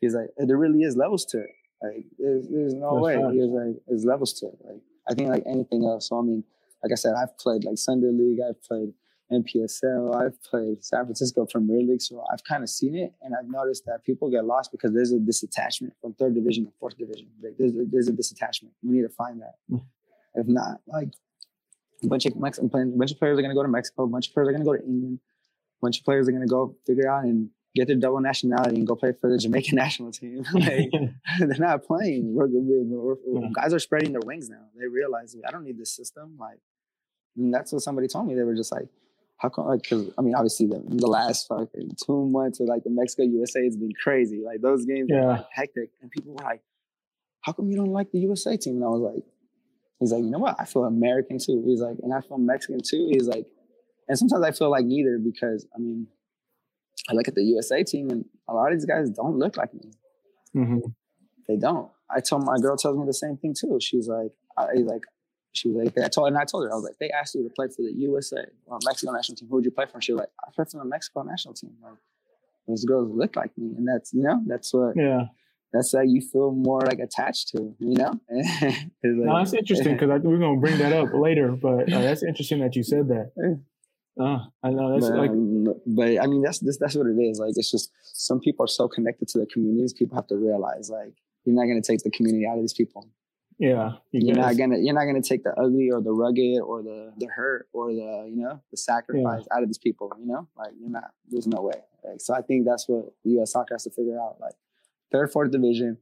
he's like, there really is levels to it. Like there's, there's no That's way. Right. He's like, there's levels to it. Like I think like anything else. So I mean, like I said, I've played like Sunday League, I've played NPSL, I've played San Francisco Premier League, so I've kind of seen it, and I've noticed that people get lost because there's a disattachment from third division to fourth division. Like, There's a, there's a disattachment. We need to find that. Mm. If not, like a bunch of a bunch of players are going to go to Mexico, a bunch of players are going to go to England, a bunch of players are going to go figure out and get their double nationality and go play for the Jamaican (laughs) national team. (laughs) like, (laughs) they're not playing. We're, we're, we're, mm. guys are spreading their wings now. They realize I don't need this system. Like, that's what somebody told me. They were just like, how come? Like, cause I mean, obviously the, the last fucking two months with like the Mexico USA has been crazy. Like those games yeah. were like hectic, and people were like, "How come you don't like the USA team?" And I was like, "He's like, you know what? I feel American too." He's like, and I feel Mexican too. He's like, and sometimes I feel like neither because I mean, I look at the USA team and a lot of these guys don't look like me. Mm-hmm. They don't. I told my girl tells me the same thing too. She's like, I like, she was like, I told and I told her, I was like, they asked you to play for the USA or Mexico national team. Who would you play for? And she was like, I play for the Mexico national team. Like, those girls look like me, and that's you know, that's what. Yeah. That's like you feel more like attached to, you know. (laughs) like, no, that's interesting because we're gonna bring that up later. But uh, that's interesting that you said that. Uh, I know that's but, like, um, but I mean that's, that's that's what it is. Like it's just some people are so connected to their communities. People have to realize like you're not going to take the community out of these people. Yeah, you are not gonna you're not gonna take the ugly or the rugged or the the hurt or the you know the sacrifice yeah. out of these people. You know, like you're not. There's no way. Like, so I think that's what U.S. soccer has to figure out. Like third, fourth division,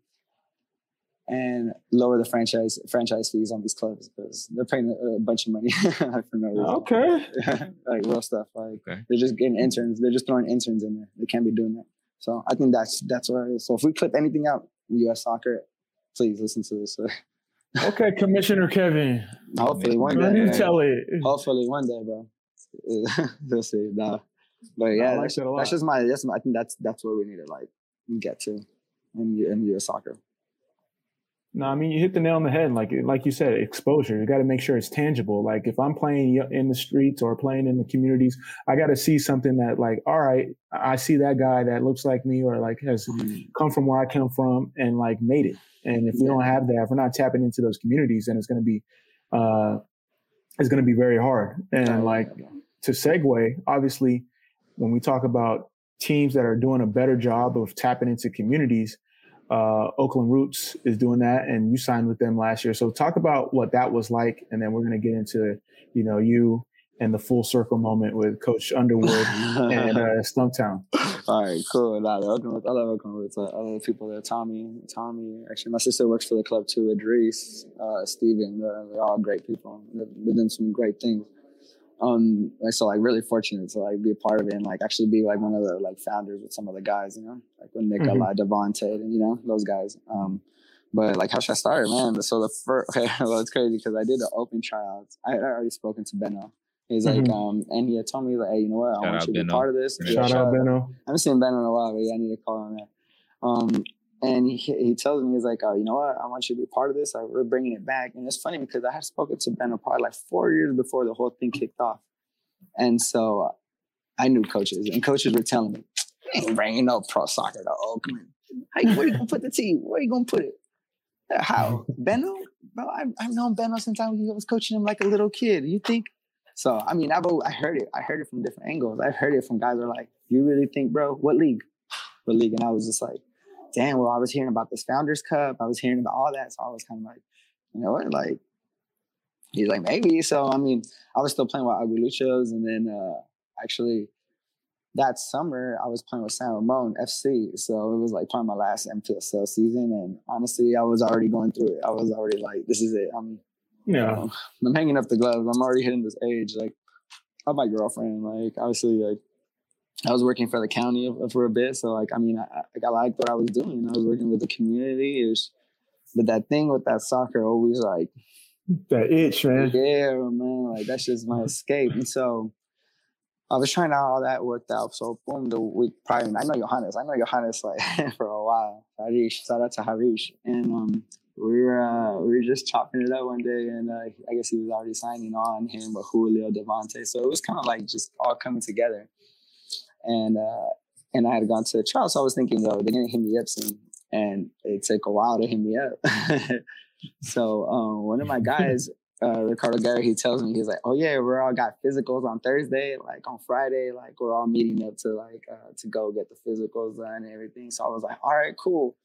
and lower the franchise franchise fees on these clubs because they're paying a, a bunch of money (laughs) for no reason. Okay, (laughs) like real stuff. Like okay. they're just getting interns. They're just throwing interns in there. They can't be doing that. So I think that's that's where it is. So if we clip anything out U.S. soccer, please listen to this. (laughs) okay, Commissioner Kevin. Hopefully one day. You tell it. Hopefully one day, bro. we'll see. Nah. But yeah, like that's, that's, just my. That's my, I think that's that's where we need to like get to in in U.S. soccer. No, I mean you hit the nail on the head. Like like you said, exposure. You got to make sure it's tangible. Like if I'm playing in the streets or playing in the communities, I got to see something that like, all right, I see that guy that looks like me or like has mm-hmm. come from where I come from and like made it. And if we don't have that, if we're not tapping into those communities, then it's going to be, uh, it's going to be very hard. And like to segue, obviously, when we talk about teams that are doing a better job of tapping into communities uh, Oakland Roots is doing that, and you signed with them last year. So talk about what that was like, and then we're going to get into you know you and the full circle moment with Coach Underwood and uh, (laughs) Stumptown. All right, cool. Nah, Oakland, I love Oakland Roots. I, love people there. Tommy, Tommy. Actually, my sister works for the club too. Edreece, uh, Steven. They're, they're all great people. They've done some great things um like so like really fortunate to like be a part of it and like actually be like one of the like founders with some of the guys you know like with Nick mm-hmm. like and you know those guys um but like how should I start man so the first (laughs) okay well it's crazy because I did the open tryouts I had already spoken to Benno He's like, mm-hmm. um, and he had told me like, hey, you know what? I shout want you to be part of this. Shout, shout out Benno. I haven't seen Benno in a while, but yeah, I need to call him that. Um, and he, he tells me, he's like, oh, you know what? I want you to be part of this. We're bringing it back. And it's funny because I had spoken to Ben probably like four years before the whole thing kicked off. And so uh, I knew coaches, and coaches were telling me, ain't bringing no pro soccer to Oakland. Hey, where you gonna put the team? Where you gonna put it? Uh, how? Benno? Bro, I've, I've known Benno since I was coaching him like a little kid. You think? So, I mean, I've, I heard it. I heard it from different angles. I've heard it from guys that are like, you really think, bro, what league? What league? And I was just like, damn, well, I was hearing about this Founders Cup. I was hearing about all that. So I was kind of like, you know what? Like, he's like, maybe. So, I mean, I was still playing with Aguiluchos. And then uh, actually, that summer, I was playing with San Ramon FC. So it was like probably my last NPSL season. And honestly, I was already going through it. I was already like, this is it. I'm, yeah. You know, I'm hanging up the gloves. I'm already hitting this age. Like, I'm my girlfriend. Like, obviously, like, I was working for the county for a bit. So, like, I mean, I, I liked what I was doing. I was working with the community. Was, but that thing with that soccer always like that itch, man. Yeah, man. Like that's just my escape. And so I was trying out all that worked out. So boom, the week prior, I know Johannes. I know Johannes like (laughs) for a while. Harish, shout out to Harish. And um, we were uh, we were just chopping it up one day, and uh, I guess he was already signing on him with Julio Devontae. So it was kind of like just all coming together. And uh, and I had gone to the trial, so I was thinking, yo, they're gonna hit me up soon, and it took a while to hit me up. (laughs) So um, one of my (laughs) guys, uh, Ricardo Gary, he tells me he's like, "Oh yeah, we're all got physicals on Thursday. Like on Friday, like we're all meeting up to like uh, to go get the physicals done and everything." So I was like, "All right, cool."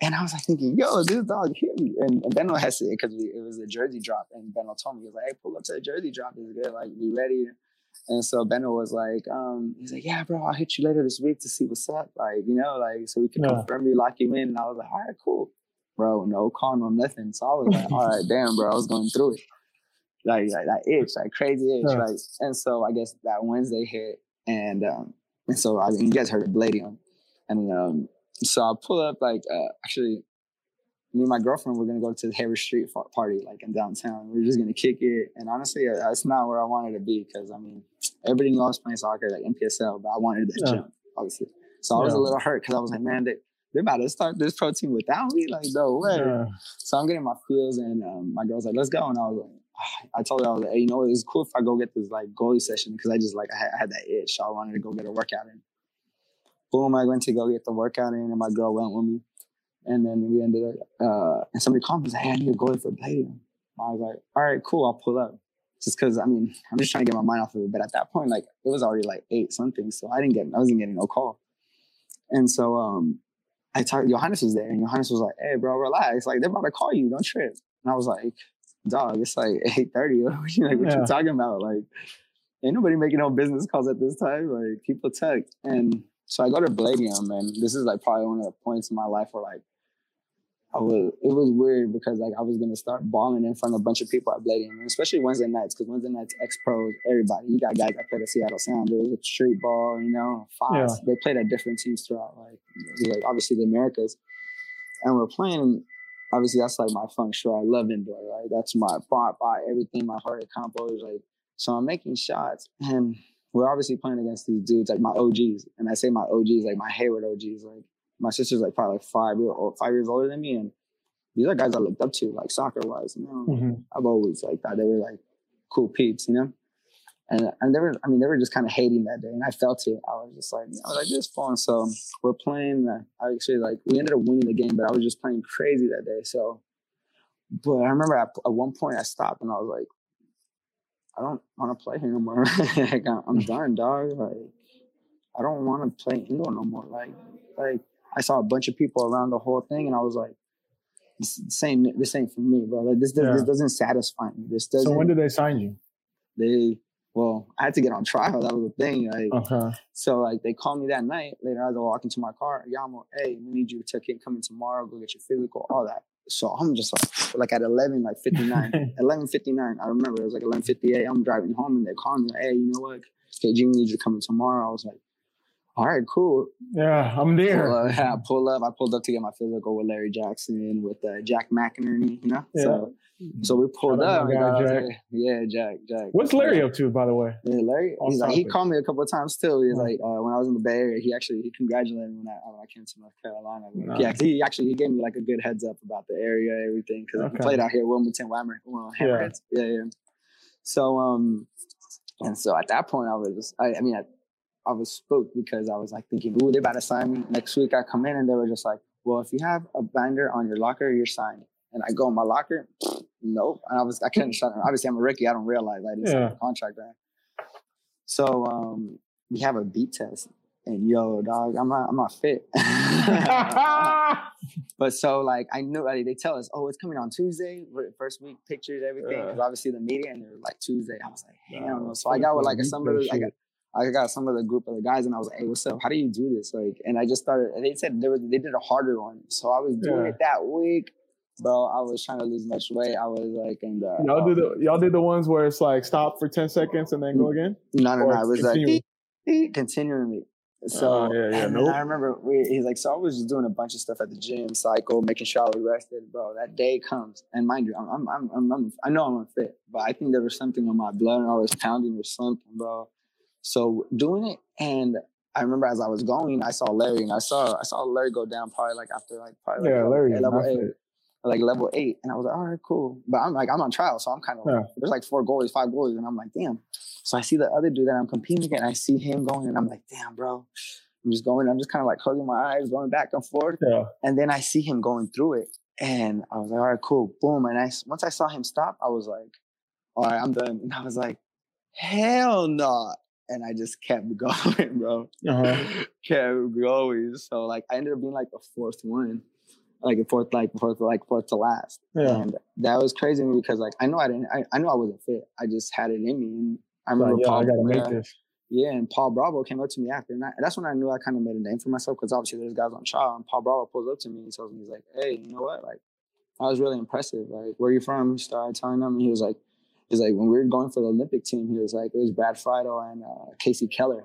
And I was like thinking, "Yo, this dog hit me." And, Benno has to because it was a jersey drop, and Benno told me he was like, "Hey, pull up to the jersey drop. It's good. Like be ready." And so Benno was like, um, he's like, yeah, bro, I'll hit you later this week to see what's up. Like, you know, like, so we can yeah. confirm you, lock you in. And I was like, all right, cool bro, no call, no nothing. So I was like, all right, (laughs) damn, bro, I was going through it. Like, like that itch, like crazy itch. Yeah. Like, and so I guess that Wednesday hit and um and so I you guys heard of Bladium. And um so I pull up like uh actually me and my girlfriend were gonna go to the Harris Street party like in downtown. We are just gonna kick it, and honestly, uh, that's not where I wanted to be because I mean, everybody loves playing soccer like NPSL, but I wanted that yeah. jump, obviously. So I was yeah. a little hurt because I was like, man, they, they're about to start this protein without me. Like, no way. Yeah. So I'm getting my feels, and um, my girl's like, let's go. And I was like, (sighs) I told her, I was like, hey, you know, it's cool if I go get this like goalie session because I just like, I had, I had, that itch. So I wanted to go get a workout in. Boom, I went to go get the workout in, and my girl went with me. And then we ended up, uh, and somebody called me, like, hey, I need a goalie for Bladium. I was like, all right, cool, I'll pull up. Just because, I mean, I'm just trying to get my mind off of it. But at that point, like, it was already like eight something. So I didn't get, I wasn't getting no call. And so, um, I talked, Johannes was there, and Johannes was like, "Hey, bro, relax. Like they're about to call you. Don't trip." And I was like, "Dog, it's like (laughs) eight thirty. like, what yeah. you talking about? Like, ain't nobody making no business calls at this time. Like, people text." And so I go to Bladium, and this is like probably one of the points in my life where like I was it was weird because like I was gonna start balling in front of a bunch of people at Bladium, especially Wednesday nights because Wednesday nights ex pros, everybody. You got guys that play the Seattle Sounders, street ball, you know, Fox. Yeah. They played at different teams throughout, like like obviously the Americas, and we're playing. Obviously, that's like my fun show. I love indoor, right? That's my by everything. My heart compo is like so. I'm making shots, and we're obviously playing against these dudes like my OGs, and I say my OGs like my Hayward OGs, like my sister's like probably like five year old, five years older than me, and these are guys I looked up to, like soccer wise. You know, Mhm. I've always like thought they were like cool peeps, you know. And and they were, I mean, they were just kind of hating that day, and I felt it. I was just like, I was like, this is fun. So we're playing. Uh, I actually like we ended up winning the game, but I was just playing crazy that day. So, but I remember at, at one point I stopped and I was like, I don't want to play here no more. (laughs) like, I'm, I'm done, dog. Like, I don't want to play indoor no more. Like, like I saw a bunch of people around the whole thing, and I was like, this, this ain't this ain't for me, bro. Like, this does, this Yeah. doesn't satisfy me. This doesn't. So when did they sign you? they? Well, I had to get on trial. That was the thing. Like, Okay. so like they called me that night. Later, as I walk into my car, Yamo, hey, we need you to take come in tomorrow. Go get your physical, all that. So I'm just like, like at 11, like 59, (laughs) 11, 59. I remember it was like 11, 58. I'm driving home and they called me like, hey, you know what? KG needs you to come in tomorrow. I was like, all right, cool. yeah, I'm there. Pull up, yeah, (laughs) I pull up. I pulled up to get my physical with Larry Jackson, with uh, Jack McInerney, you know? So, so we pulled up. guy, I Jack. like, yeah, Jack, Jack. What's Larry up to, by the way? Yeah, Larry. He's like, he called me a couple of times too. He's Yeah. like, uh, when I was in the Bay Area, he actually he congratulated me when I, when I came to North Carolina. Nice. Yeah, 'cause he actually he gave me like a good heads up about the area, everything, because Okay. he played out here, at Wilmington, Whammer, well, Yeah. Hammerheads. Yeah. yeah, So um, and so at that point, I was just, I, I mean, I, I was spooked because I was like thinking, ooh, they're about to sign me next week. I come in and they were just like, well, if you have a binder on your locker, you're signed. And I go in my locker, nope. And I was, I couldn't shut. Obviously, I'm a rookie. I don't realize I didn't sign Yeah. a contract. Right? So um, we have a beep test, and yo, dog, I'm not, I'm not fit. (laughs) (laughs) but so like I knew like, they tell us, oh, it's coming on Tuesday, first week pictures, everything. 'Cause Yeah. obviously the media, and they're like Tuesday. I was like, hell no. So I got with like fucking some of the, I got, I got some of the group of the guys, and I was like, hey, what's up? How do you do this? Like, and I just started. And they said there was, they did a harder one, so I was doing Yeah. it that week. Bro, I was trying to lose much weight. I was like, and uh, y'all did the y'all did the ones where it's like stop for ten seconds and then go again. No, no, Or no. It was like continue? beep, continually. So Oh, yeah, yeah, nope. I remember we, he's like, so I was just doing a bunch of stuff at the gym, cycle, making sure I was rested, bro. That day comes, and mind you, I'm, I'm, I'm, I'm, I'm I know I'm unfit, but I think there was something in my blood, and I was pounding or something, bro. So doing it, and I remember as I was going, I saw Larry, and I saw, I saw Larry go down probably like after like probably Yeah, level, Larry. eight, level eight, like level eight, and I was like, all right, cool. But I'm like, I'm on trial, so I'm kind of like, there's like four goalies, five goalies, and I'm like, damn. So I see the other dude that I'm competing against, and I see him going, and I'm like, damn, bro. I'm just going, I'm just kind of like closing my eyes, going back and forth. Yeah. And then I see him going through it. And I was like, all right, cool. Boom. And I once I saw him stop, I was like, all right, I'm done. And I was like, hell no. And I just kept (laughs) going, bro. Uh-huh. (laughs) kept going. So like I ended up being like the fourth one. Like a fourth, like fourth, like fourth to last. Yeah. And that was crazy because like I know I didn't I, I knew I wasn't fit. I just had it in me. And I Like, remember yo, Paul, I gotta make yeah, this. yeah, and Paul Bravo came up to me after, and I, that's when I knew I kind of made a name for myself because obviously there's guys on trial, and Paul Bravo pulls up to me and tells me he's like, "Hey, you know what? Like, I was really impressive. Like, where you from?" He started telling him, and he was like, "He's like, when we were going for the Olympic team, he was like, it was Brad Friedel and uh, Kasey Keller,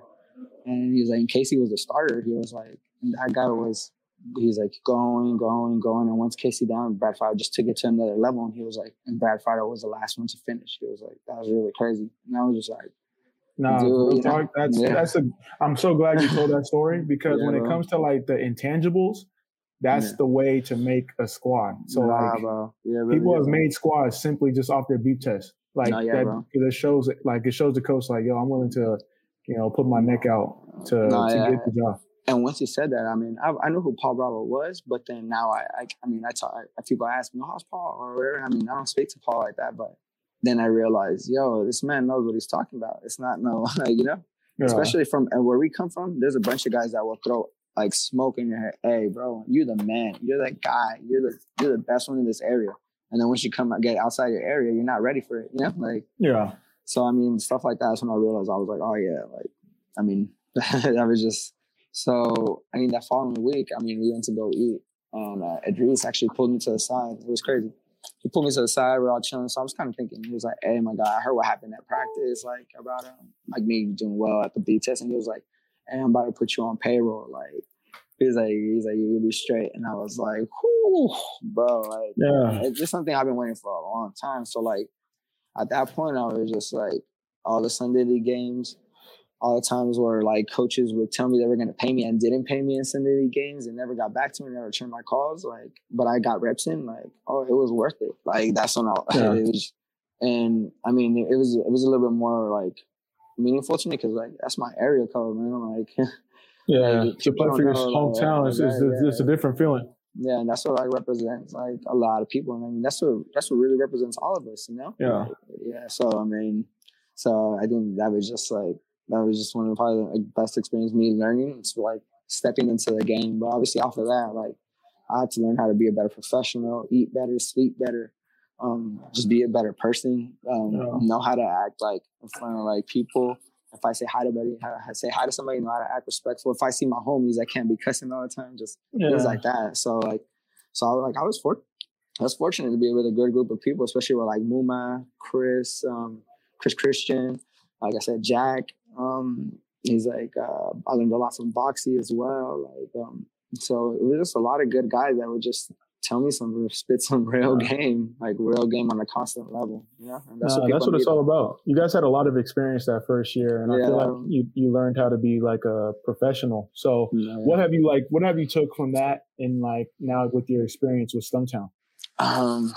and he was like, and Kasey was the starter. He was like, and that guy was." He's like going, going, going, and once Kasey down, Brad Friedel just took it to another level, and he was like, and Brad Friedel was the last one to finish. He was like, that was really crazy, and I was just like, Nah, Dude, real you know, talk, that's yeah. that's a. I'm so glad you told that story (laughs) because Yeah, when it bro. comes to like the intangibles, that's the way to make a squad. So nah, like really people have made squads simply just off their beep test. Like No, yeah, that, bro. because it shows like it shows the coach like, yo, I'm willing to, you know, put my neck out to, No, to yeah. get the job. And once he said that, I mean, I, I knew who Paul Bravo was, but then now I, I, I mean, I talk, I, people ask me, oh, how's Paul or whatever. I mean, I don't speak to Paul like that, but then I realized, yo, this man knows what he's talking about. It's not no, (laughs) like, you know, Yeah. especially from uh, where we come from. There's a bunch of guys that will throw like smoke in your head. Hey, bro, you're the man. You're that guy. You're the you're the best one in this area. And then once you come get outside your area, you're not ready for it. You know, like yeah. so I mean, stuff like that's when I realized I was like, oh yeah, like I mean, (laughs) that was just so. I mean, that following week, I mean, we went to go eat, and uh, Edreece actually pulled me to the side. It was crazy. He pulled me to the side. We're all chilling. So I was kind of thinking, he was like, "Hey, my God, I heard what happened at practice, like about um, like me doing well at the beep test." And he was like, "Hey, I'm about to put you on payroll." Like, he was like, "He's like, you'll be straight." And I was like, "Whoo, bro!" Like, Yeah. it's just something I've been waiting for a long time. So like at that point, I was just like all the Sunday league games. all the times where like coaches would tell me they were going to pay me and didn't pay me in Sunday league games and never got back to me, never returned my calls. Like, but I got reps in. Like, oh, it was worth it. Like that's when I. (laughs) Yeah. It was, and I mean, it was it was a little bit more like meaningful to me because like that's my area code, man. Like, (laughs) yeah, like, to play for your hometown is it's, yeah. it's a different feeling. Yeah, and that's what I represent, like a lot of people, and I mean that's what that's what really represents all of us, you know. Yeah, yeah. So I mean, so I think that was just like that was just one of probably the best experience me learning. It's like stepping into the game, but obviously off of that, like I had to learn how to be a better professional, eat better, sleep better, um, just be a better person, um, yeah. know how to act like in front of like people. If I say hi to somebody, I say hi to somebody, know how to act respectful. If I see my homies, I can't be cussing all the time, just yeah. things like that. So like, so I, was like I was for, I was fortunate to be with a good group of people, especially with like Muma, Chris, um, Chris Christian, like I said, Jack. Um, he's like uh, I learned a lot from Boxy as well. Like um, so, it was just a lot of good guys that were just tell me some (laughs) spit some real game, like real game on a constant level. Yeah, and that's, what, that's what it's all about. You guys had a lot of experience that first year, and yeah. I feel like you you learned how to be like a professional. So, yeah. what have you like? What have you took from that, and like now with your experience with Stumptown? Um,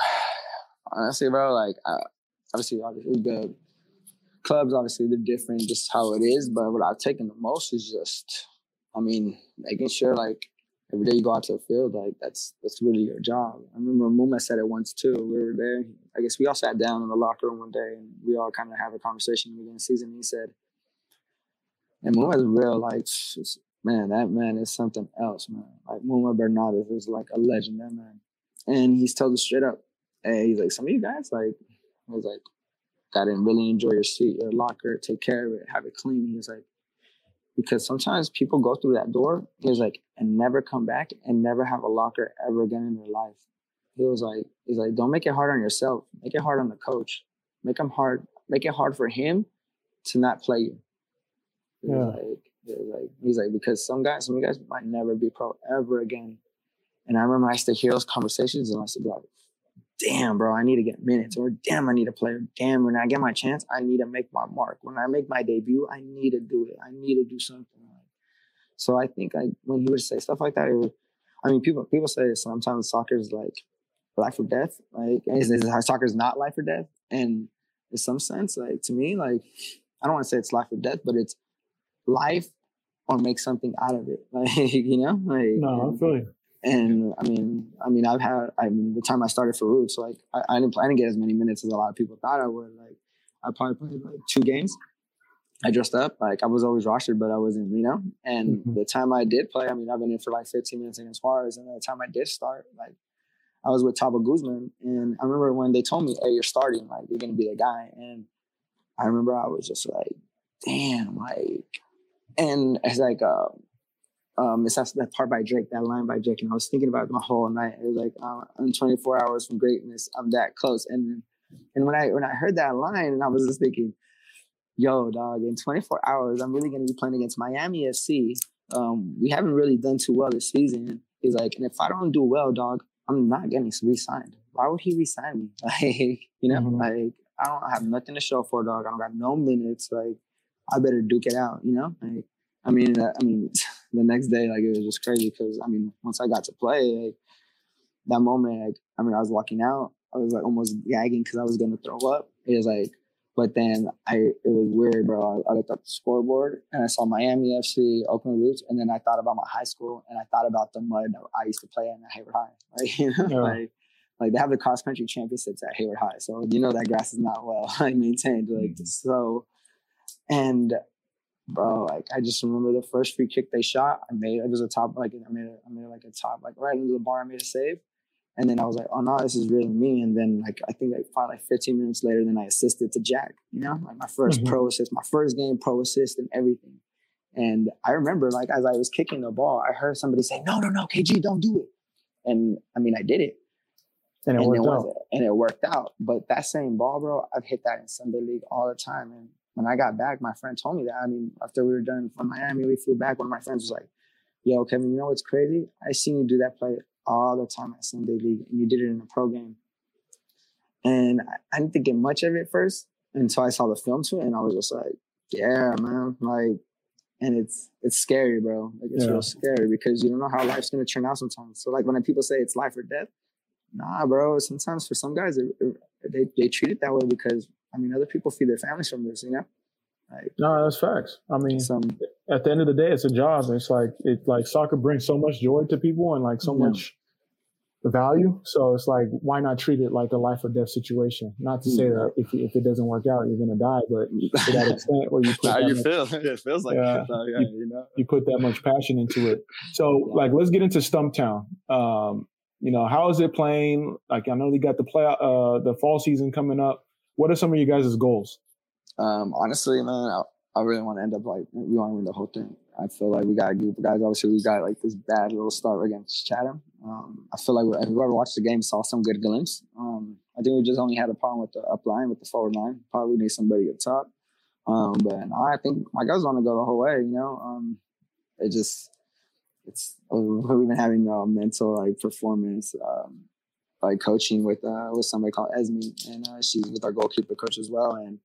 honestly, bro, like obviously, obviously the clubs, obviously, they're different, just how it is. But what I've taken the most is just, I mean, making sure like every day you go out to the field, like that's that's really your job. I remember Muma said it once too. We were there. I guess we all sat down in the locker room one day and we all kind of have a conversation within the beginning season. He said, and Muma's real, like man, that man is something else, man. Like Muma Bernardes is like a legend, that man. And he's told us straight up, hey, he's like, some of you guys, like, I was like, got to really enjoy your seat, your locker, take care of it, have it clean. He's like, because sometimes people go through that door, he was like, and never come back and never have a locker ever again in their life. He was like, he's like, don't make it hard on yourself. Make it hard on the coach. Make him hard. Make it hard for him to not play you. He's yeah. like, he's like, he's like, because some guys, some guys might never be pro ever again. And I remember I used to hear those conversations and I used to be like, damn, bro, I need to get minutes, or damn, I need to play, or damn, when I get my chance, I need to make my mark. When I make my debut, I need to do it. I need to do something. So I think I, when he would say stuff like that, it would, I mean, people people say sometimes soccer is like life or death. Like, soccer is not life or death? And in some sense, like to me, like I don't want to say it's life or death, but it's life or make something out of it. (laughs) Like you know, like no, I feel you. And I mean, I mean, I've had, I mean, the time I started for Roots, like I, I didn't, plan didn't get as many minutes as a lot of people thought I would. Like I probably played like two games. I dressed up, like I was always rostered, but I wasn't, you know. And mm-hmm. the time I did play, I mean, I've been in for like 15 minutes against Juarez, and the time I did start, like I was with Taba Guzman, and I remember when they told me, "Hey, you're starting, like you're gonna be the guy," and I remember I was just like, "Damn!" Like, and it's like, uh, um, it's that part by Drake, that line by Drake, and I was thinking about it my whole night. It was like, uh, "I'm 24 hours from greatness. I'm that close." And and when I when I heard that line, and I was just thinking, "Yo, dog! In 24 hours, I'm really gonna be playing against Miami FC. Um, we haven't really done too well this season." He's like, "And if I don't do well, dog, I'm not getting re-signed. Why would he re-sign me? (laughs) Like, you know, mm-hmm. like I don't have nothing to show for, dog. I don't got no minutes. Like, I better duke it out. You know, like." I mean, uh, I mean, (laughs) the next day, like it was just crazy because I mean, once I got to play, like that moment, like I mean, I was walking out, I was like almost gagging because I was gonna throw up. It was like, but then I, it was weird, bro. I, I looked at the scoreboard and I saw Miami FC, Oakland Roots, and then I thought about my high school and I thought about the mud that I used to play in at Hayward High. (laughs) Like, you know, yeah. like, like they have the cross country championships at Hayward High, so you know that grass is not well (laughs) like maintained. Like mm-hmm. so, and bro, like I just remember the first free kick they shot. I made it was a top like I made it, I made like a top like right into the bar. I made a save, and then I was like, oh no, this is really me. And then like I think like probably like 15 minutes later, then I assisted to Jack. You know, like my 1st mm-hmm. pro assist, my first game pro assist, and everything. And I remember like as I was kicking the ball, I heard somebody say, no, no, no, KG, don't do it. And I mean, I did it. And it and worked it out. And it worked out. But that same ball, bro, I've hit that in Sunday League all the time. And when I got back, my friend told me that. I mean, after we were done from Miami, we flew back. One of my friends was like, "Yo, Kevin, you know what's crazy? I seen you do that play all the time at Sunday League, and you did it in a pro game." And I, I didn't think it much of it first until I saw the film to it, and I was just like, Yeah, man. Like, and it's it's scary, bro. Like it's Yeah. real scary because you don't know how life's gonna turn out sometimes. So like when people say it's life or death, nah, bro. Sometimes for some guys, it, it- they they treat it that way because I mean, other people feed their families from this, you know. Like No, that's facts. I mean, some, at the end of the day, it's a job. It's like it like soccer brings so much joy to people and like so Yeah. much value. So it's like why not treat it like a life or death situation? Not to say that if if it doesn't work out, you're gonna die, but to that (laughs) extent where you put how that you much- feel? (laughs) It feels like Yeah. it, though, yeah, you know. you put that much passion into it. So like let's get into Stumptown. Um, you know, how is it playing? Like I know they got the play uh the fall season coming up. What are some of you guys' goals? Um, honestly, man, I, I really want to end up like we want to win the whole thing. I feel like we got a group of guys. Obviously, we got like this bad little start against Chatham. Um, I feel like whoever watched the game saw some good glimpse. Um, I think we just only had a problem with the up line, with the forward line. Probably need somebody up top. Um, but I think my guys want to go the whole way. You know, um, it just it's we've been having uh, mental like performance. Like coaching with uh, with somebody called Esme, and uh, she's with our goalkeeper coach as well. And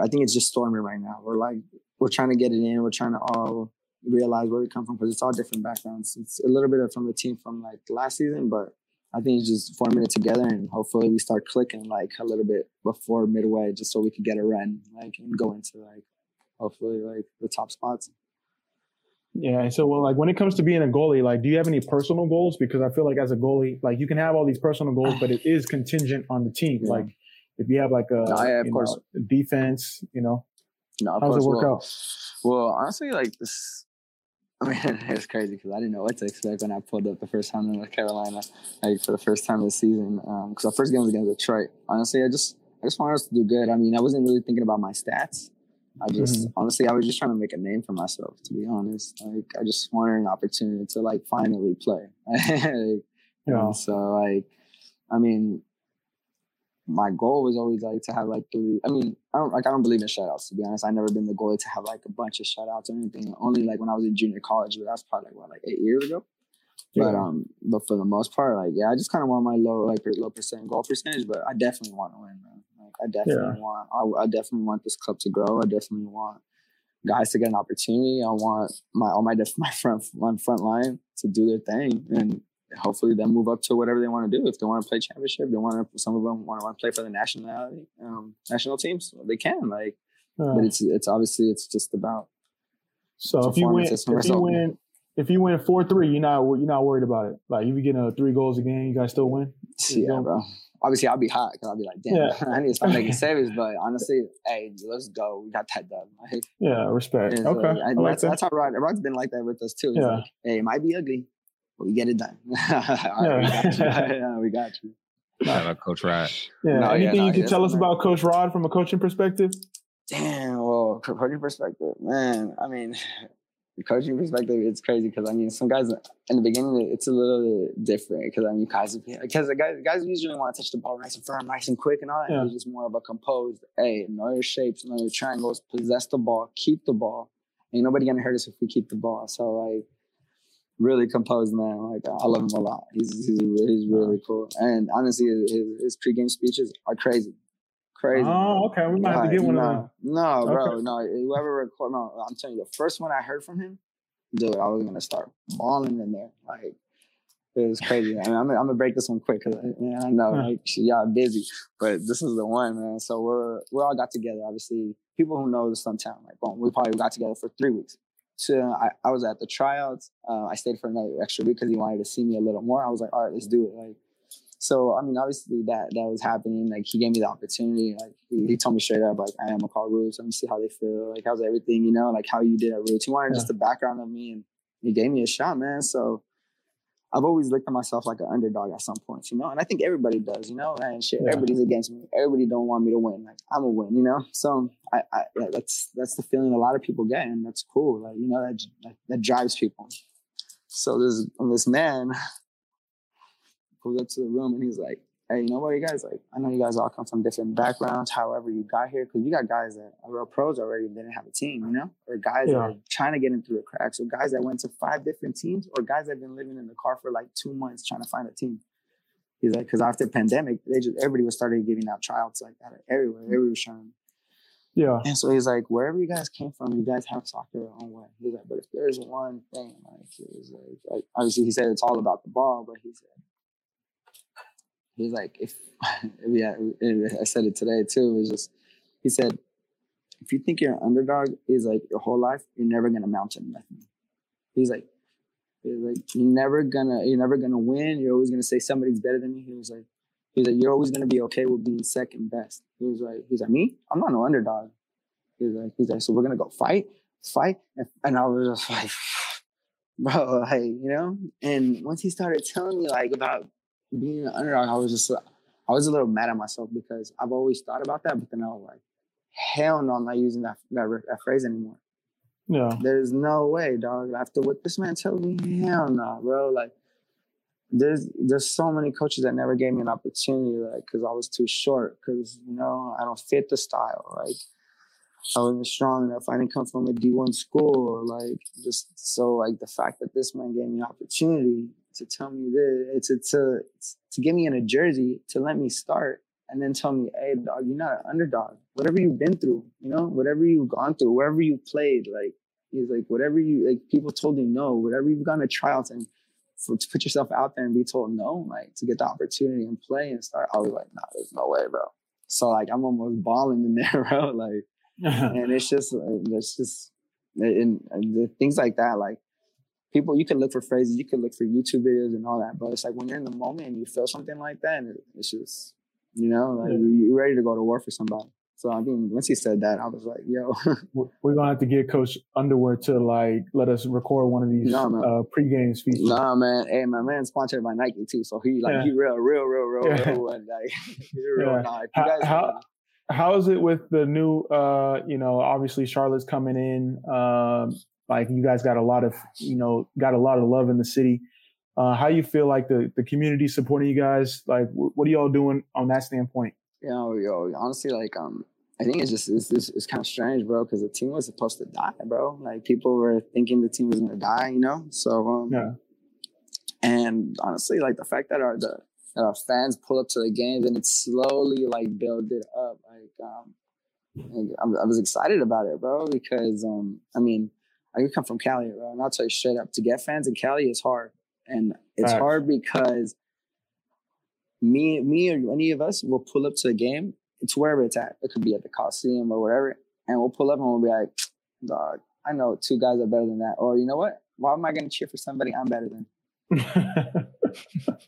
I think it's just storming right now. We're like we're trying to get it in. We're trying to all realize where we come from because it's all different backgrounds. It's a little bit from the team from like last season, but I think it's just forming it together and hopefully we start clicking like a little bit before midway, just so we can get a run like and go into like hopefully like the top spots. Yeah. and So well, like when it comes to being a goalie, like do you have any personal goals? Because I feel like as a goalie, like you can have all these personal goals, but it is contingent on the team. Yeah. Like if you have like a No, yeah, of course. know, defense, you know, No, of how does it work well, out? Well, honestly, like this, (laughs) I mean, it's crazy because I didn't know what to expect when I pulled up the first time in North Carolina, like for the first time this season. Um, because our first game was against Detroit. Honestly, I just, I just wanted us to do good. I mean, I wasn't really thinking about my stats. I just, Mm-hmm. honestly, I was just trying to make a name for myself. To be honest, like I just wanted an opportunity to like finally play. (laughs) Like, Yeah. so like, I mean, my goal was always like to have like three. I mean, I don't like I don't believe in shutouts to be honest. I never been the goalie to have like a bunch of shutouts or anything. Only like when I was in junior college, but that's probably like what like eight years ago. But um, but for the most part, like yeah, I just kind of want my low like low percent goal percentage. But I definitely want to win, man. Like I definitely want. I, I definitely want this club to grow. I definitely want guys to get an opportunity. I want my all my def- (laughs) my front my front line to do their thing and hopefully then move up to whatever they want to do. If they want to play championship, they want to. Some of them want to want to play for the nationality, um, national teams. They can like, Yeah. but it's it's obviously it's just about So if you win, if you win, if you win four three, you're not you're not worried about it. Like if you get uh, three goals a game, you guys still win. yeah, go. bro. Obviously, I'll be hot because I'll be like, damn, Yeah. (laughs) I need to stop making (laughs) saves. But honestly, hey, let's go. We got that done. Like, Yeah, respect. it's, Okay, I and like that's, that. that's how Rod, Rod's been like that with us too. He's Yeah. like, hey, it might be ugly, but we get it done. (laughs) All right, we got you. yeah, we got you. Shout out Coach Rod. yeah. No, yeah, Anything no, you can tell us man. about Coach Rod from a coaching perspective? Damn, well, co- coaching perspective, man. I mean, the coaching perspective, it's crazy because I mean, some guys in the beginning, it's a little bit different because I mean, guys, because the guys, guys usually want to touch the ball nice and firm, nice and quick, and all that. Yeah. It's just more of a composed. Hey, know your shapes, know your triangles, possess the ball, keep the ball. Ain't nobody gonna hurt us if we keep the ball. So like, really composed man. Like I love him a lot. He's he's, he's really cool. And honestly, his his pregame speeches are crazy, crazy. Oh, okay. We might have to Like, get one no, of them. No, bro, no. Whoever record, no. I'm telling you, the first one I heard from him, dude, I was gonna start bawling in there. Like it was crazy. I mean, I'm, gonna- I'm gonna break this one quick because man, I know like y'all busy, but this is the one, man. So we're we all got together. Obviously, people who know the Stumptown, like, boom, we probably got together for three weeks. So I, I was at the tryouts. Uh, I stayed for another extra week because he wanted to see me a little more. I was like, all right, let's do it. Like, so I mean, obviously that that was happening. Like he gave me the opportunity. Like he, he told me straight up, like I am a call Roots. Let me see how they feel. Like how's everything, you know, like how you did at Roots. He wanted just the background of me, and he gave me a shot, man. So I've always looked at myself like an underdog at some points, you know, and I think everybody does, you know, and shit. Yeah. Everybody's against me. Everybody don't want me to win. Like I'm a win, you know. So I, I that's that's the feeling a lot of people get, and that's cool. Like you know, that that, that drives people. So this this man pulls up to the room and he's like, "Hey, you know what, you guys? Like, I know you guys all come from different backgrounds. However, you got here because you got guys that are real pros already and didn't have a team, you know, or guys that are trying to get in through the cracks, or guys that went to five different teams, or guys that have been living in the car for like two months trying to find a team." He's like, because after pandemic, they just everybody was started giving out tryouts like that everywhere. Everybody was trying. Yeah. And so he's like, wherever you guys came from, you guys have soccer your own way. He's like, but if there's one thing, like, he's like, like, obviously he said it's all about the ball, but he said, he's like, if, (laughs) yeah, I said it today too. It was just, he said, if you think you're an underdog, he's like, your whole life, you're never gonna mount to nothing. He's like, he's like, you're never gonna, you're never gonna win. You're always gonna say somebody's better than you. He was like, He's like, you're always gonna be okay with being second best. He was like, he's like, me? I'm not no underdog. He's like, he's like, so we're gonna go fight, fight, and, and I was just like, (laughs) bro, like, you know. And once he started telling me like about being an underdog, I was just, I was a little mad at myself because I've always thought about that, but then I was like, hell no, I'm not using that that, that phrase anymore. Yeah. There's no way, dog. After what this man told me, hell no, bro. Like there's there's so many coaches that never gave me an opportunity, like because I was too short, because you know I don't fit the style, like I wasn't strong enough. I didn't come from a D1 school, like just so like the fact that this man gave me an opportunity to tell me this, it's to to get me in a jersey to let me start, and then tell me, hey, dog, you're not an underdog. Whatever you've been through, you know, whatever you've gone through, wherever you played, like he's like whatever you like people told you no, whatever you've gone to tryouts and for to put yourself out there and be told no, like to get the opportunity and play and start. I was like, nah, there's no way, bro. So like I'm almost balling in there, (laughs) bro. Like, (laughs) and it's just, it's just, and, and things like that. Like people, you can look for phrases, you can look for YouTube videos and all that, but it's like when you're in the moment and you feel something like that, and it's just, you know, like yeah. you're ready to go to war for somebody. So I mean, once he said that, I was like, "Yo, (laughs) we're gonna have to get Coach Underwood to like let us record one of these nah, uh, pregame speeches." Nah, man. Hey, my man, sponsored by Nike too, so he like yeah. he real, real, real, real, yeah. real, and like (laughs) real yeah. nice. How, how, how is it with the new? uh You know, obviously Charlotte's coming in. Um, like you guys got a lot of, you know, got a lot of love in the city. Uh, how you feel like the the community supporting you guys? Like, what are y'all doing on that standpoint? you know, yo, honestly, like, um, I think it's just it's, it's, it's kind of strange, bro, because the team was supposed to die, bro. Like people were thinking the team was gonna die, you know. So um, yeah. And honestly, like the fact that our the that our fans pull up to the games and it slowly like built it up, like um, I, I was excited about it, bro, because um, I mean, I come from Cali, bro, and I'll tell you straight up, to get fans in Cali is hard, and it's right. hard because me, me or any of us will pull up to a game. It's wherever it's at. It could be at the Coliseum or whatever, and we'll pull up and we'll be like, "Dog, I know two guys are better than that." Or you know what? Why am I going to cheer for somebody I'm better than? no,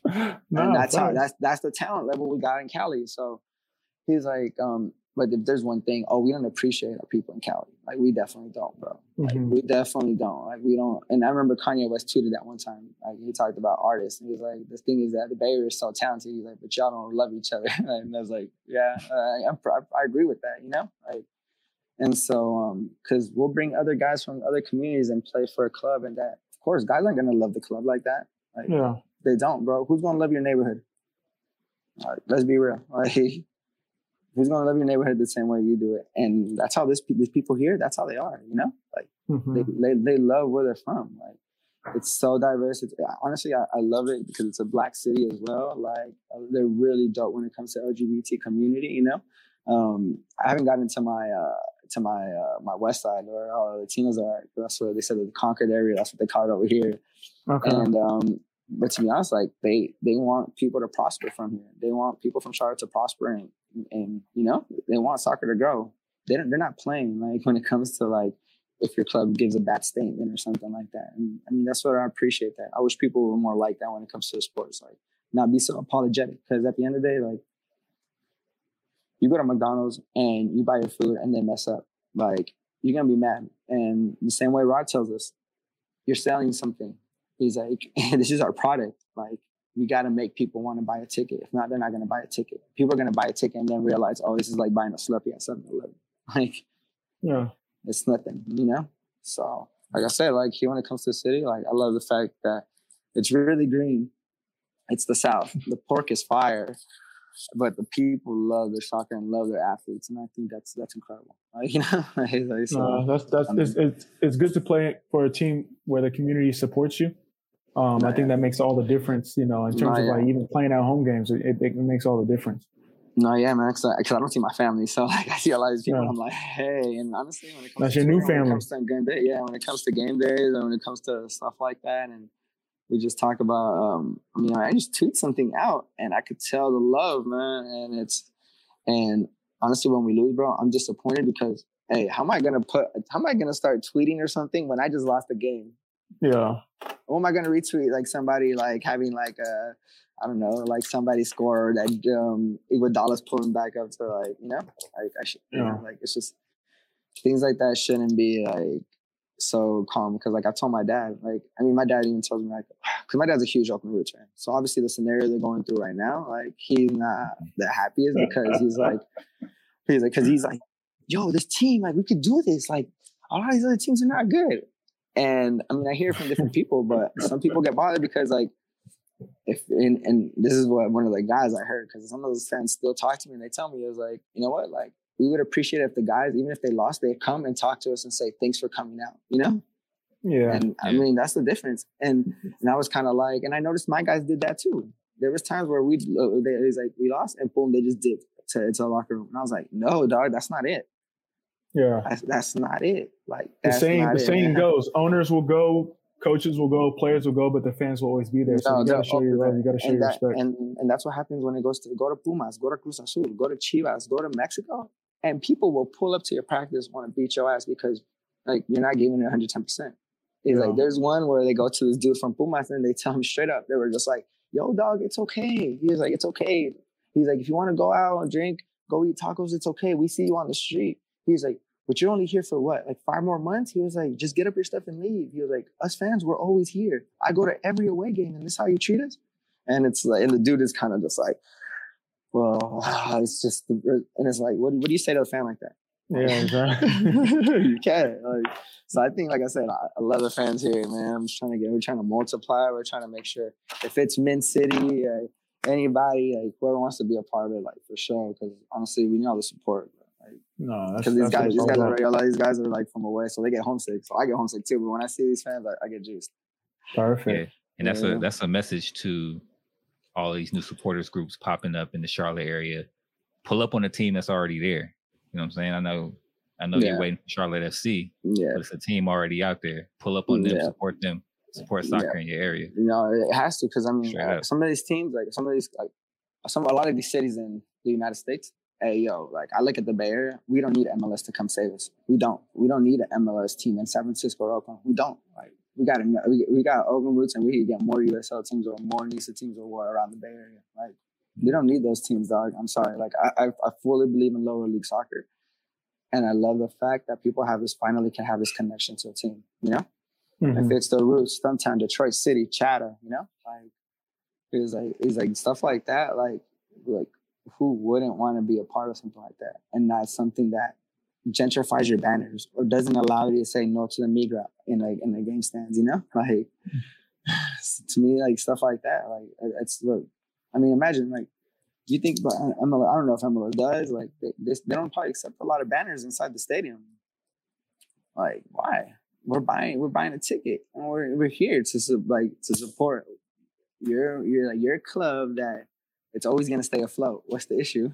(laughs) and that's how that's that's the talent level we got in Cali. So he's like, um, but if there's one thing, oh, we don't appreciate our people in Cali. Like we definitely don't, bro. Like mm-hmm. we definitely don't. Like we don't. And I remember Kanye West tweeted that one time. Like he talked about artists, and he was like, "The thing is that the Bay Area is so talented. He's like, but y'all don't love each other." (laughs) and I was like, "Yeah, uh, I, I agree with that. You know, like." And so, um, because we'll bring other guys from other communities and play for a club, and that, of course, guys aren't gonna love the club like that. Like, yeah, they don't, bro. Who's gonna love your neighborhood? All right, let's be real. (laughs) Like, who's gonna love your neighborhood the same way you do it? And that's how this these people here. That's how they are. You know, like mm-hmm. they, they they love where they're from. Like it's so diverse. It's, honestly, I, I, love it because it's a black city as well. Like they're really dope when it comes to LGBT community. You know, um, I haven't gotten into my uh, to my uh, my west side where all the Latinos are. That's where they said the Concord area. That's what they call it over here. Okay. And um, but to be honest, like they they want people to prosper from here. They want people from Charlotte to prosper and and you know they want soccer to grow. They don't, they're not playing like (laughs) when it comes to like if your club gives a bad statement or something like that. And I mean that's what I appreciate. That I wish people were more like that when it comes to sports. Like not be so apologetic because at the end of the day, like you go to McDonald's and you buy your food and they mess up, like you're gonna be mad. And the same way Rod tells us, you're selling something. He's like, (laughs) this is our product. Like we got to make people want to buy a ticket. If not, they're not going to buy a ticket. People are going to buy a ticket and then realize, oh, this is like buying a Slurpee at 7 Eleven. (laughs) Like, yeah, it's nothing, you know? So, like I said, like here when it comes to the city, like I love the fact that it's really green. It's the South. The pork is fire, but the people love their soccer and love their athletes, and I think that's that's incredible. (laughs) Like, you know, like, so, no, that's that's I mean, it's, it's it's good to play for a team where the community supports you um, I think that makes all the difference, you know, in terms of like even playing at home games, it, it, it makes all the difference. No, yeah, man. Because I, don't see my family, so (laughs) like I see a lot of people. Yeah. I'm like, hey, and honestly, when it comes that's to your new family. game day, yeah, when it comes to game days and when it comes to stuff like that, and we just talk about. um I mean, I just tweet something out, and I could tell the love, man, and it's and honestly, when we lose, bro, I'm disappointed because hey, how am I gonna put? How am I gonna start tweeting or something when I just lost a game? Yeah. What am I gonna retweet? Like somebody like having like a I don't know, like somebody scored that um Iguodala's pulling back up to like, you know, like I should, yeah. you know, like it's just things like that shouldn't be like so calm because like I told my dad, like I mean my dad even tells me like (sighs) because my dad's a huge Oakland Roots fan. So obviously the scenario they're going through right now, like he's not the happiest because he's like he's like because he's like, yo, this team, like we could do this. Like a lot of these other teams are not good. And I mean I hear from different people, but some people get bothered because like if and, and this is what one of the guys I heard because some of those fans still talk to me and they tell me it was like, you know what, like we would appreciate if the guys, even if they lost, they come and talk to us and say thanks for coming out, you know? Yeah. And I mean that's the difference. And and I was kind of like, and I noticed my guys did that too. There was times where we uh, they was like we lost and boom they just did to to the locker room and I was like, no, dog, that's not it. Yeah, that's, that's not it. Like the same, the it, saying goes, owners will go coaches will go, players will go, but the fans will always be there. So no, you got to show your love. You got to show and your that, respect. And and that's what happens when it goes to go to Pumas, go to Cruz Azul, go to Chivas, go to Mexico, and people will pull up to your practice want to beat your ass because like you're not giving it 110. percent He's yeah. like, there's one where they go to this dude from Pumas and they tell him straight up, they were just like, "Yo, dog, it's okay." He was like, "It's okay." He's like, "If you want to go out and drink, go eat tacos, it's okay. We see you on the street." He's like, but you're only here for what, like five more months? He was like, just get up your stuff and leave. He was like, us fans, we're always here. I go to every away game, and this is how you treat us? And it's like, and the dude is kind of just like, well, (sighs) it's just, and it's like, what, what do you say to a fan like that? Yeah, exactly. (laughs) you can't. Like, so I think, like I said, I, I, love the fans here, man. I'm just trying to get, we're trying to multiply. We're trying to make sure if it's Mint City, uh, anybody, like whoever wants to be a part of it, like for sure. Because honestly, we need all the support. No, because these guys, these guys are a lot of these guys are like from away, so they get homesick. So I get homesick too. But when I see these fans, I, I get juiced. Perfect. Yeah. And that's yeah. a that's a message to all these new supporters groups popping up in the Charlotte area. Pull up on a team that's already there. You know what I'm saying? I know I know yeah. you're waiting for Charlotte FC, yeah. but it's a team already out there. Pull up on them, yeah. support them, support soccer in your area. You know, it has to because I mean, uh, some of these teams, like some of these, like some a lot of these cities in the United States, hey yo, like I look at the Bay Area, we don't need MLS to come save us. We don't. We don't need an MLS team in San Francisco or Oakland. We don't. Like we got we, we got Oakland roots, and we can get more USL teams or more NISA teams or what around the Bay Area. Like we don't need those teams, dog. I'm sorry. Like I, I, I fully believe in lower league soccer, and I love the fact that people have this finally can have this connection to a team. You know, mm-hmm. if it's the roots, Stumptown, Detroit City, Chatter. You know, like it's like it's like stuff like that. Like like who wouldn't want to be a part of something like that and not something that gentrifies your banners or doesn't allow you to say no to the migra in like in the game stands, you know? Like (sighs) to me, like stuff like that, like uh, it's look. I mean, imagine like you think but uh, MLS, I don't know if MLS does, like they, they, they don't probably accept a lot of banners inside the stadium. Like, why? We're buying we're buying a ticket and we're we're here to like to support your your like your club that it's always going to stay afloat. What's the issue?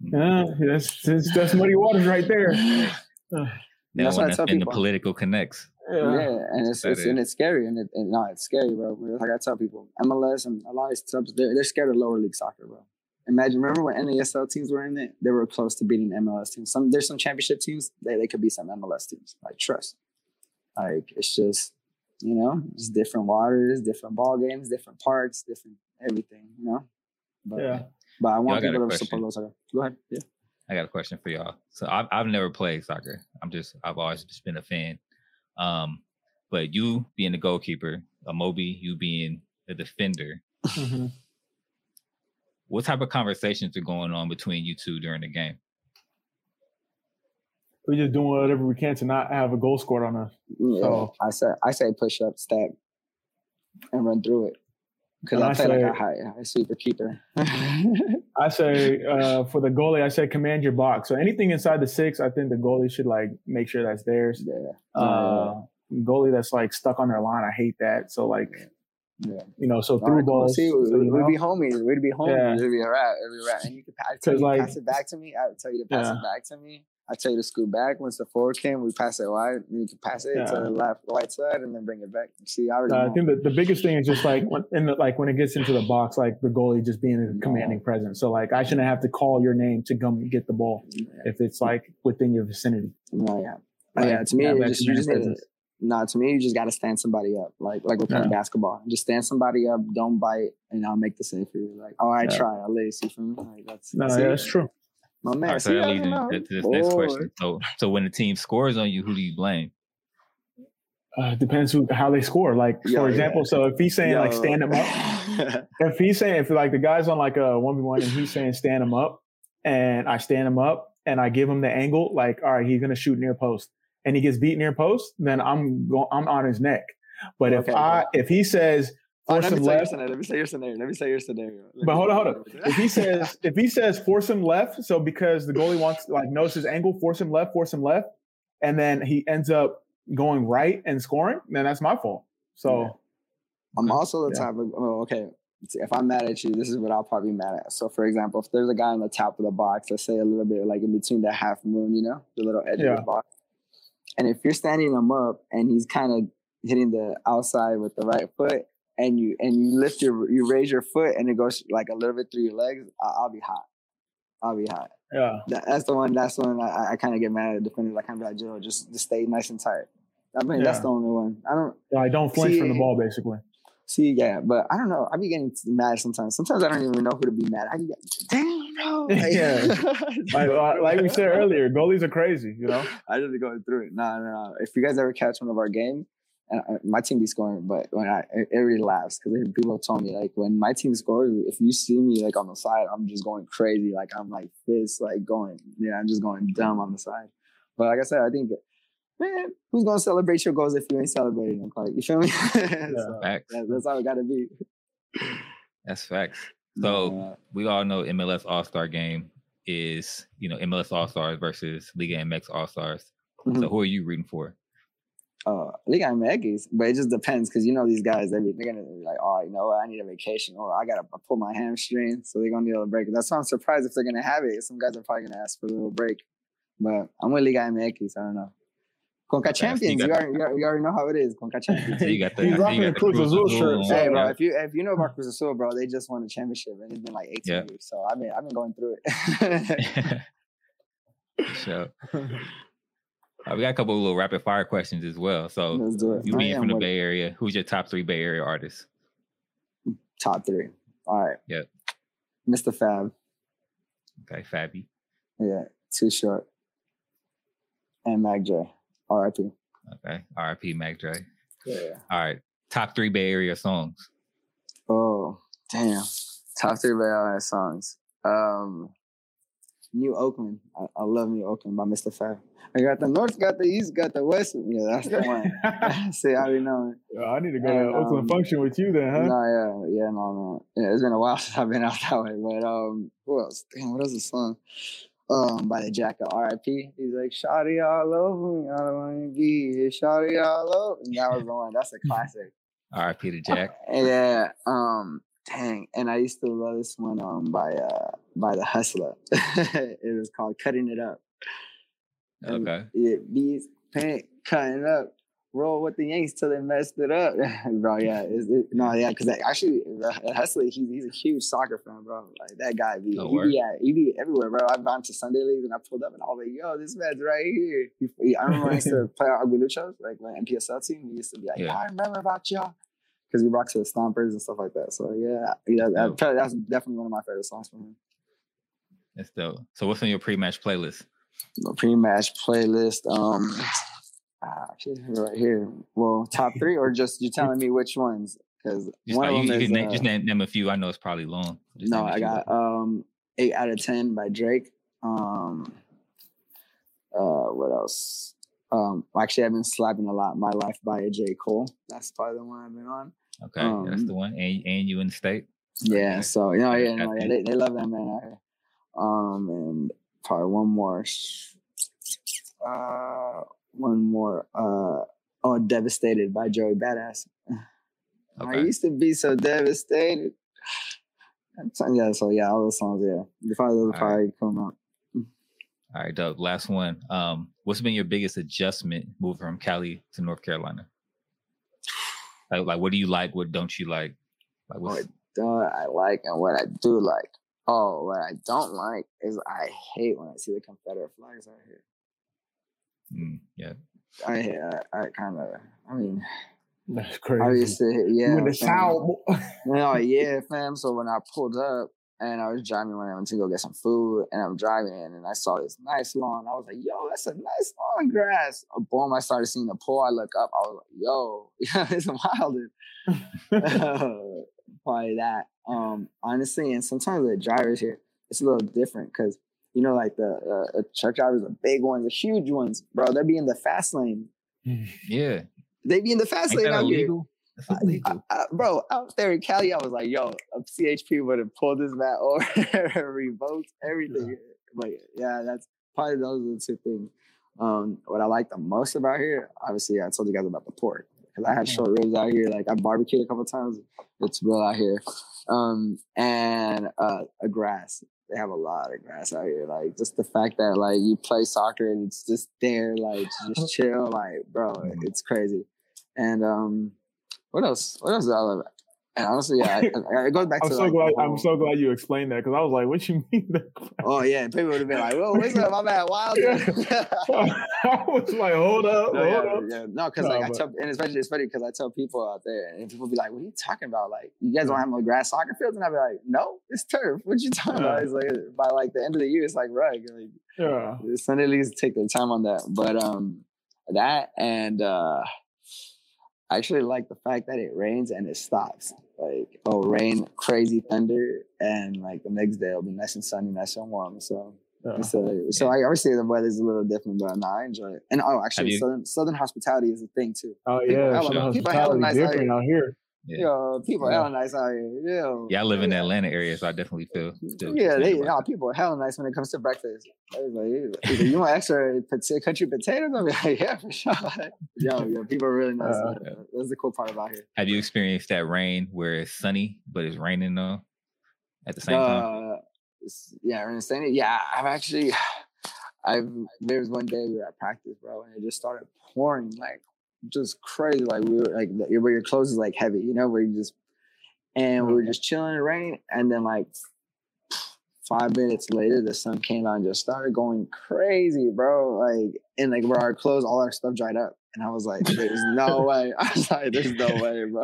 Yeah, (laughs) that's that's, that's muddy waters right there. (laughs) Ah. that's what I tell people. the political connects. Yeah, yeah and it's, it's and it's scary, and, it, and no, it's scary, bro. Like I tell people, MLS and a lot of clubs, they're, they're scared of lower league soccer, bro. Imagine, remember when NASL teams were in it? They were close to beating MLS teams. Some there's some championship teams, they, they could be some MLS teams. Like trust, like it's just you know, just different waters, different ball games, different parks, different everything, you know. But, yeah. But I want people to support those. Go ahead. Yeah. I got a question for y'all. So I've I've never played soccer. I'm just I've always just been a fan. Um, but you being the goalkeeper, Amobi, you being the defender. Mm-hmm. What type of conversations are going on between you two during the game? We're just doing whatever we can to not have a goal scored on us. Yeah, so, I say I say push up, stack, and run through it. Because I, I say, like a high, high sweeper keeper. (laughs) I say uh, for the goalie, I say command your box. So anything inside the six, I think the goalie should like make sure that's theirs. Yeah. Uh, goalie that's like stuck on their line, I hate that. So like Yeah. You know, so through right, balls. See, so, we'd, know? be homies. We'd be homies. Yeah. It'd be a rap. It'd be a rap. And you could pass, (laughs) you like- pass it back to me. I would tell you to pass Yeah. it back to me. I tell you to scoot back. Once the forward came, we pass it wide. And you can pass it to the left, right side, and then bring it back. See, I already Uh, I think that the biggest thing is just like when in the, like when it gets into the box, like the goalie just being a commanding presence. So like I shouldn't have to call your name to come get the ball if it's like within your vicinity. No, yeah. Like, yeah, to me, you just, you just need to, nah, to me, you just got to stand somebody up. Like, like we're playing Yeah. basketball. Just stand somebody up, don't bite, and I'll make the save for you. Like, oh, I Yeah. try, I'll let you see from me. Like, that's, No, see? yeah, that's true. My man, All right, so see, that leads know. to this next question. So, so when the team scores on you, who do you blame? Uh, depends who how they score. Like Yeah, for example, yeah. so if he's saying like stand him up, (laughs) if he's saying if like the guy's on like a one v one and he's saying stand him up, and I stand him up and I give him the angle, like all right, he's gonna shoot near post, and he gets beat near post, then I'm go- I'm on his neck. But if Okay, I if he says force let, me him left, let me say your scenario. Let me say your scenario. Let But hold on, hold on. if he says (laughs) if he says force him left, so because the goalie wants like knows his angle, force him left, force him left, and then he ends up going right and scoring, then that's my fault. So I'm also the Yeah. type of oh, okay. If I'm mad at you, this is what I'll probably be mad at. So, for example, if there's a guy on the top of the box, let's say a little bit like in between the half moon, you know, the little edge of the box, and if you're standing him up and he's kind of hitting the outside with the right foot, and you and you lift your you raise your foot and it goes like a little bit through your legs, I, I'll be hot. I'll be hot. yeah, That, that's the one. That's the one I, I kind of get mad at the defenders. I kind of be like, Joe, just just stay nice and tight. I mean, that's the only one. I don't. I don't flinch from the ball, basically. See, yeah, but I don't know. I be getting mad sometimes. Sometimes I don't even know who to be mad. I like, damn, no. (laughs) Yeah. (laughs) Like, uh, like we said earlier, goalies are crazy. You know, I just going through it. No, no, no. If you guys ever catch one of our games, my team be scoring, but when I, it, it really laughs because people have told me like when my team scores, if you see me like on the side, I'm just going crazy. Like I'm like this, like going, yeah, I'm just going dumb on the side. But like I said, I think, man, who's gonna celebrate your goals if you ain't celebrating them? Like you feel me? (laughs) so, Facts. that- that's how it gotta be. That's facts. So Uh, we all know MLS All Star Game is you know MLS All Stars versus Liga MX All Stars. mhm. So who are you rooting for? Uh, Liga MX, but it just depends because you know these guys, they be, they're gonna be like, oh, you know what, I need a vacation or I gotta pull my hamstring, so they're gonna need a break. That's why I'm surprised if they're gonna have it. Some guys are probably gonna ask for a little break, but I'm with Liga MX. I don't know. Conca Okay, so you Champions, you, got- already, you already- you already know how it is. Conca (laughs) Champions. So you got the He's rocking you the Cruz Azul shirt, on. so- Hey, bro, Yeah. if you if you know about Cruz Azul, bro, they just won a championship and it's been like 18 Yeah. years. So I mean, I've been going through it. (laughs) sure. (laughs) Uh, we got a couple of little rapid fire questions as well. So Let's do it. you being from the. Bay Area, who's your top three Bay Area artists? top three. All right. Yep. Mr. Fab. Okay, Fabi. Yeah, too short. And Mac Dre. R.I.P. Okay, R.I.P. Mac Dre. Yeah. All right, top three Bay Area songs. Oh, damn. Top three Bay Area songs. Um, New Oakland. I, I love New Oakland by Mr. Fab. I got the North, got the East, got the West. Yeah, that's the one. (laughs) (laughs) See, I already know it. I need to go And, to Oakland um, function with you then, huh? No, yeah, yeah, no, man. Yeah, it's been a while (laughs) since I've been out that way. But um, who else? Damn, what is the song? Um, by the Jacka R.I.P. He's like, "Shawty all over me, I don't want to be here. Shawty all over." And that was the one. That's a classic. R.I.P. to Jack. Yeah. Um. Dang. And I used to love this one. Um. By uh. By the Hustler. (laughs) it was called "Cutting It Up." And Okay. It beats paint cutting up. Roll with the Yanks till they messed it up, (laughs) bro. Yeah, it, no, yeah, because actually, uh, Hustler, he's he's a huge soccer fan, bro. Like that guy, be Oh, he at, he be everywhere, bro. I've gone to Sunday leagues and I pulled up and I was like, yo, this man's right here. He, I remember when I used to (laughs) play our Aguiluchos, like my NPSL team. We used to be like, Yeah. yeah, I remember about y'all, because we rocked to the Stompers and stuff like that. So yeah, yeah, that, that's definitely one of my favorite songs from him. That's dope. So what's on your pre-match playlist? my pre-match playlist. Um, ah, actually, right here. Well, top three, or just you telling me which ones? Because one like, of them you is can name, uh, just name, name a few. I know it's probably long. Just no. I got um eight out of ten by Drake. Um, uh, what else? Um, actually, I've been slapping a lot. My Life by J Cole. That's probably the one I've been on. Okay, that's um, the one. And and you in the state. Yeah, Okay. so you know, yeah, no, yeah, they, they love that man out here. Um, and probably one more. Uh, one more. Uh, oh, devastated by Joey Badass. (sighs) I used to be so devastated. (sighs) Yeah, so yeah, all those songs, yeah. The those probably right. come out. All right, Doug. Last one. Um, what's been your biggest adjustment moving from Cali to North Carolina? Like, like what do you like? What don't you like? Like what I like and what I do like. Oh, what I don't like is I hate when I see the Confederate flags out here. Mm, yeah. I I, I kind of I mean that's crazy. Obviously, yeah. With the sound. no, (laughs) yeah, fam. So when I pulled up and I was driving when I went to go get some food, and I'm driving and I saw this nice lawn. I was like, "Yo, that's a nice lawn grass." Boom! I started seeing the pole. I look up. I was like, "Yo, (laughs) yeah, it's wilder." (laughs) (laughs) Probably that. Um, honestly, and sometimes the drivers here, it's a little different because you know, like the uh, truck drivers, the big ones, the huge ones, bro. They're be in the fast lane. Yeah, they be in the fast lane out illegal? Here. I, I, bro, out there in Cali, I was like, yo, a CHP would have pulled this mat over, (laughs) revoked everything. Yeah. But yeah, that's probably those are the two things. Um, what I like the most about here, obviously, I told you guys about the pork because I had short ribs out here. Like I barbecued a couple times. It's real out here. Um, and uh, a grass. They have a lot of grass out here. Like just the fact that like you play soccer and it's just there, like just (laughs) chill. Like bro, mm-hmm. it's crazy. And um, what else? What else did I love? And honestly, yeah, it goes back (laughs) I'm to. So like, glad, I'm so glad you explained that because I was like, "What you mean?" (laughs) oh yeah, people would have been like, "Whoa, what's up? My bad, wild." (laughs) I was like, "Hold up, no, hold yeah, up." Yeah. No, because no, like but... I tell, and especially it's funny because I tell people out there, and people be like, "What are you talking about? Like, you guys don't have no grass soccer fields?" And I'd be like, "No, it's turf. What you talking yeah. about?" It's like by like the end of the year, it's like rug. Like, yeah, Sunday leagues take their time on that, but um, that and. uh I actually like the fact that it rains and it stops. Like, oh, rain, crazy thunder, and like the next day it'll be nice and sunny, nice and warm. So, yeah. so, so I obviously the weather's a little different, but no, I enjoy it. And oh, actually, southern southern hospitality is a thing too. Oh yeah, people, sure. people have nice different out here. Yeah. Yo, people yeah. hella nice out here. Yo. Yeah, I live in the Atlanta area, so I definitely feel. yeah, they, no, people are hella nice when it comes to breakfast. Like, you want extra country potatoes? I'm like, (laughs) yeah, for sure. yo, yo, people are really nice. Uh, That's the cool part about here. Have you experienced that rain where it's sunny but it's raining though at the same uh, time? Yeah, sunny. Yeah, I've actually. (sighs) I've there was one day we were at practice, bro, and it just started pouring like just crazy. Like we were like where your clothes is like heavy, you know, where you just and we were mm-hmm. just chilling in the rain, and then like five minutes later, the sun came out and just started going crazy, bro. Like and like where our clothes, all our stuff dried up. And I was like, there's no (laughs) way. (laughs) I was like, there's no (laughs) way, bro.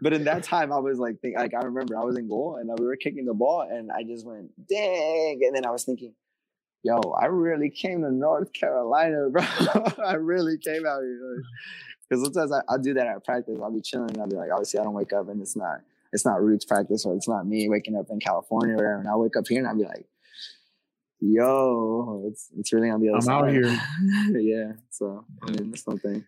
but in that time, I was like, think, like I remember I was in goal and we were kicking the ball, and I just went, dang. And then I was thinking, yo, I really came to North Carolina, (laughs) bro. I really came out here. Because like, (laughs) sometimes I, will do that at practice. I'll be chilling and I'll be like, obviously I don't wake up and it's not it's not roots practice or it's not me waking up in California or whatever. And I'll wake up here and I'll be like, yo, it's it's really on the other side. I'm out here. (laughs) yeah. So I mean that's something.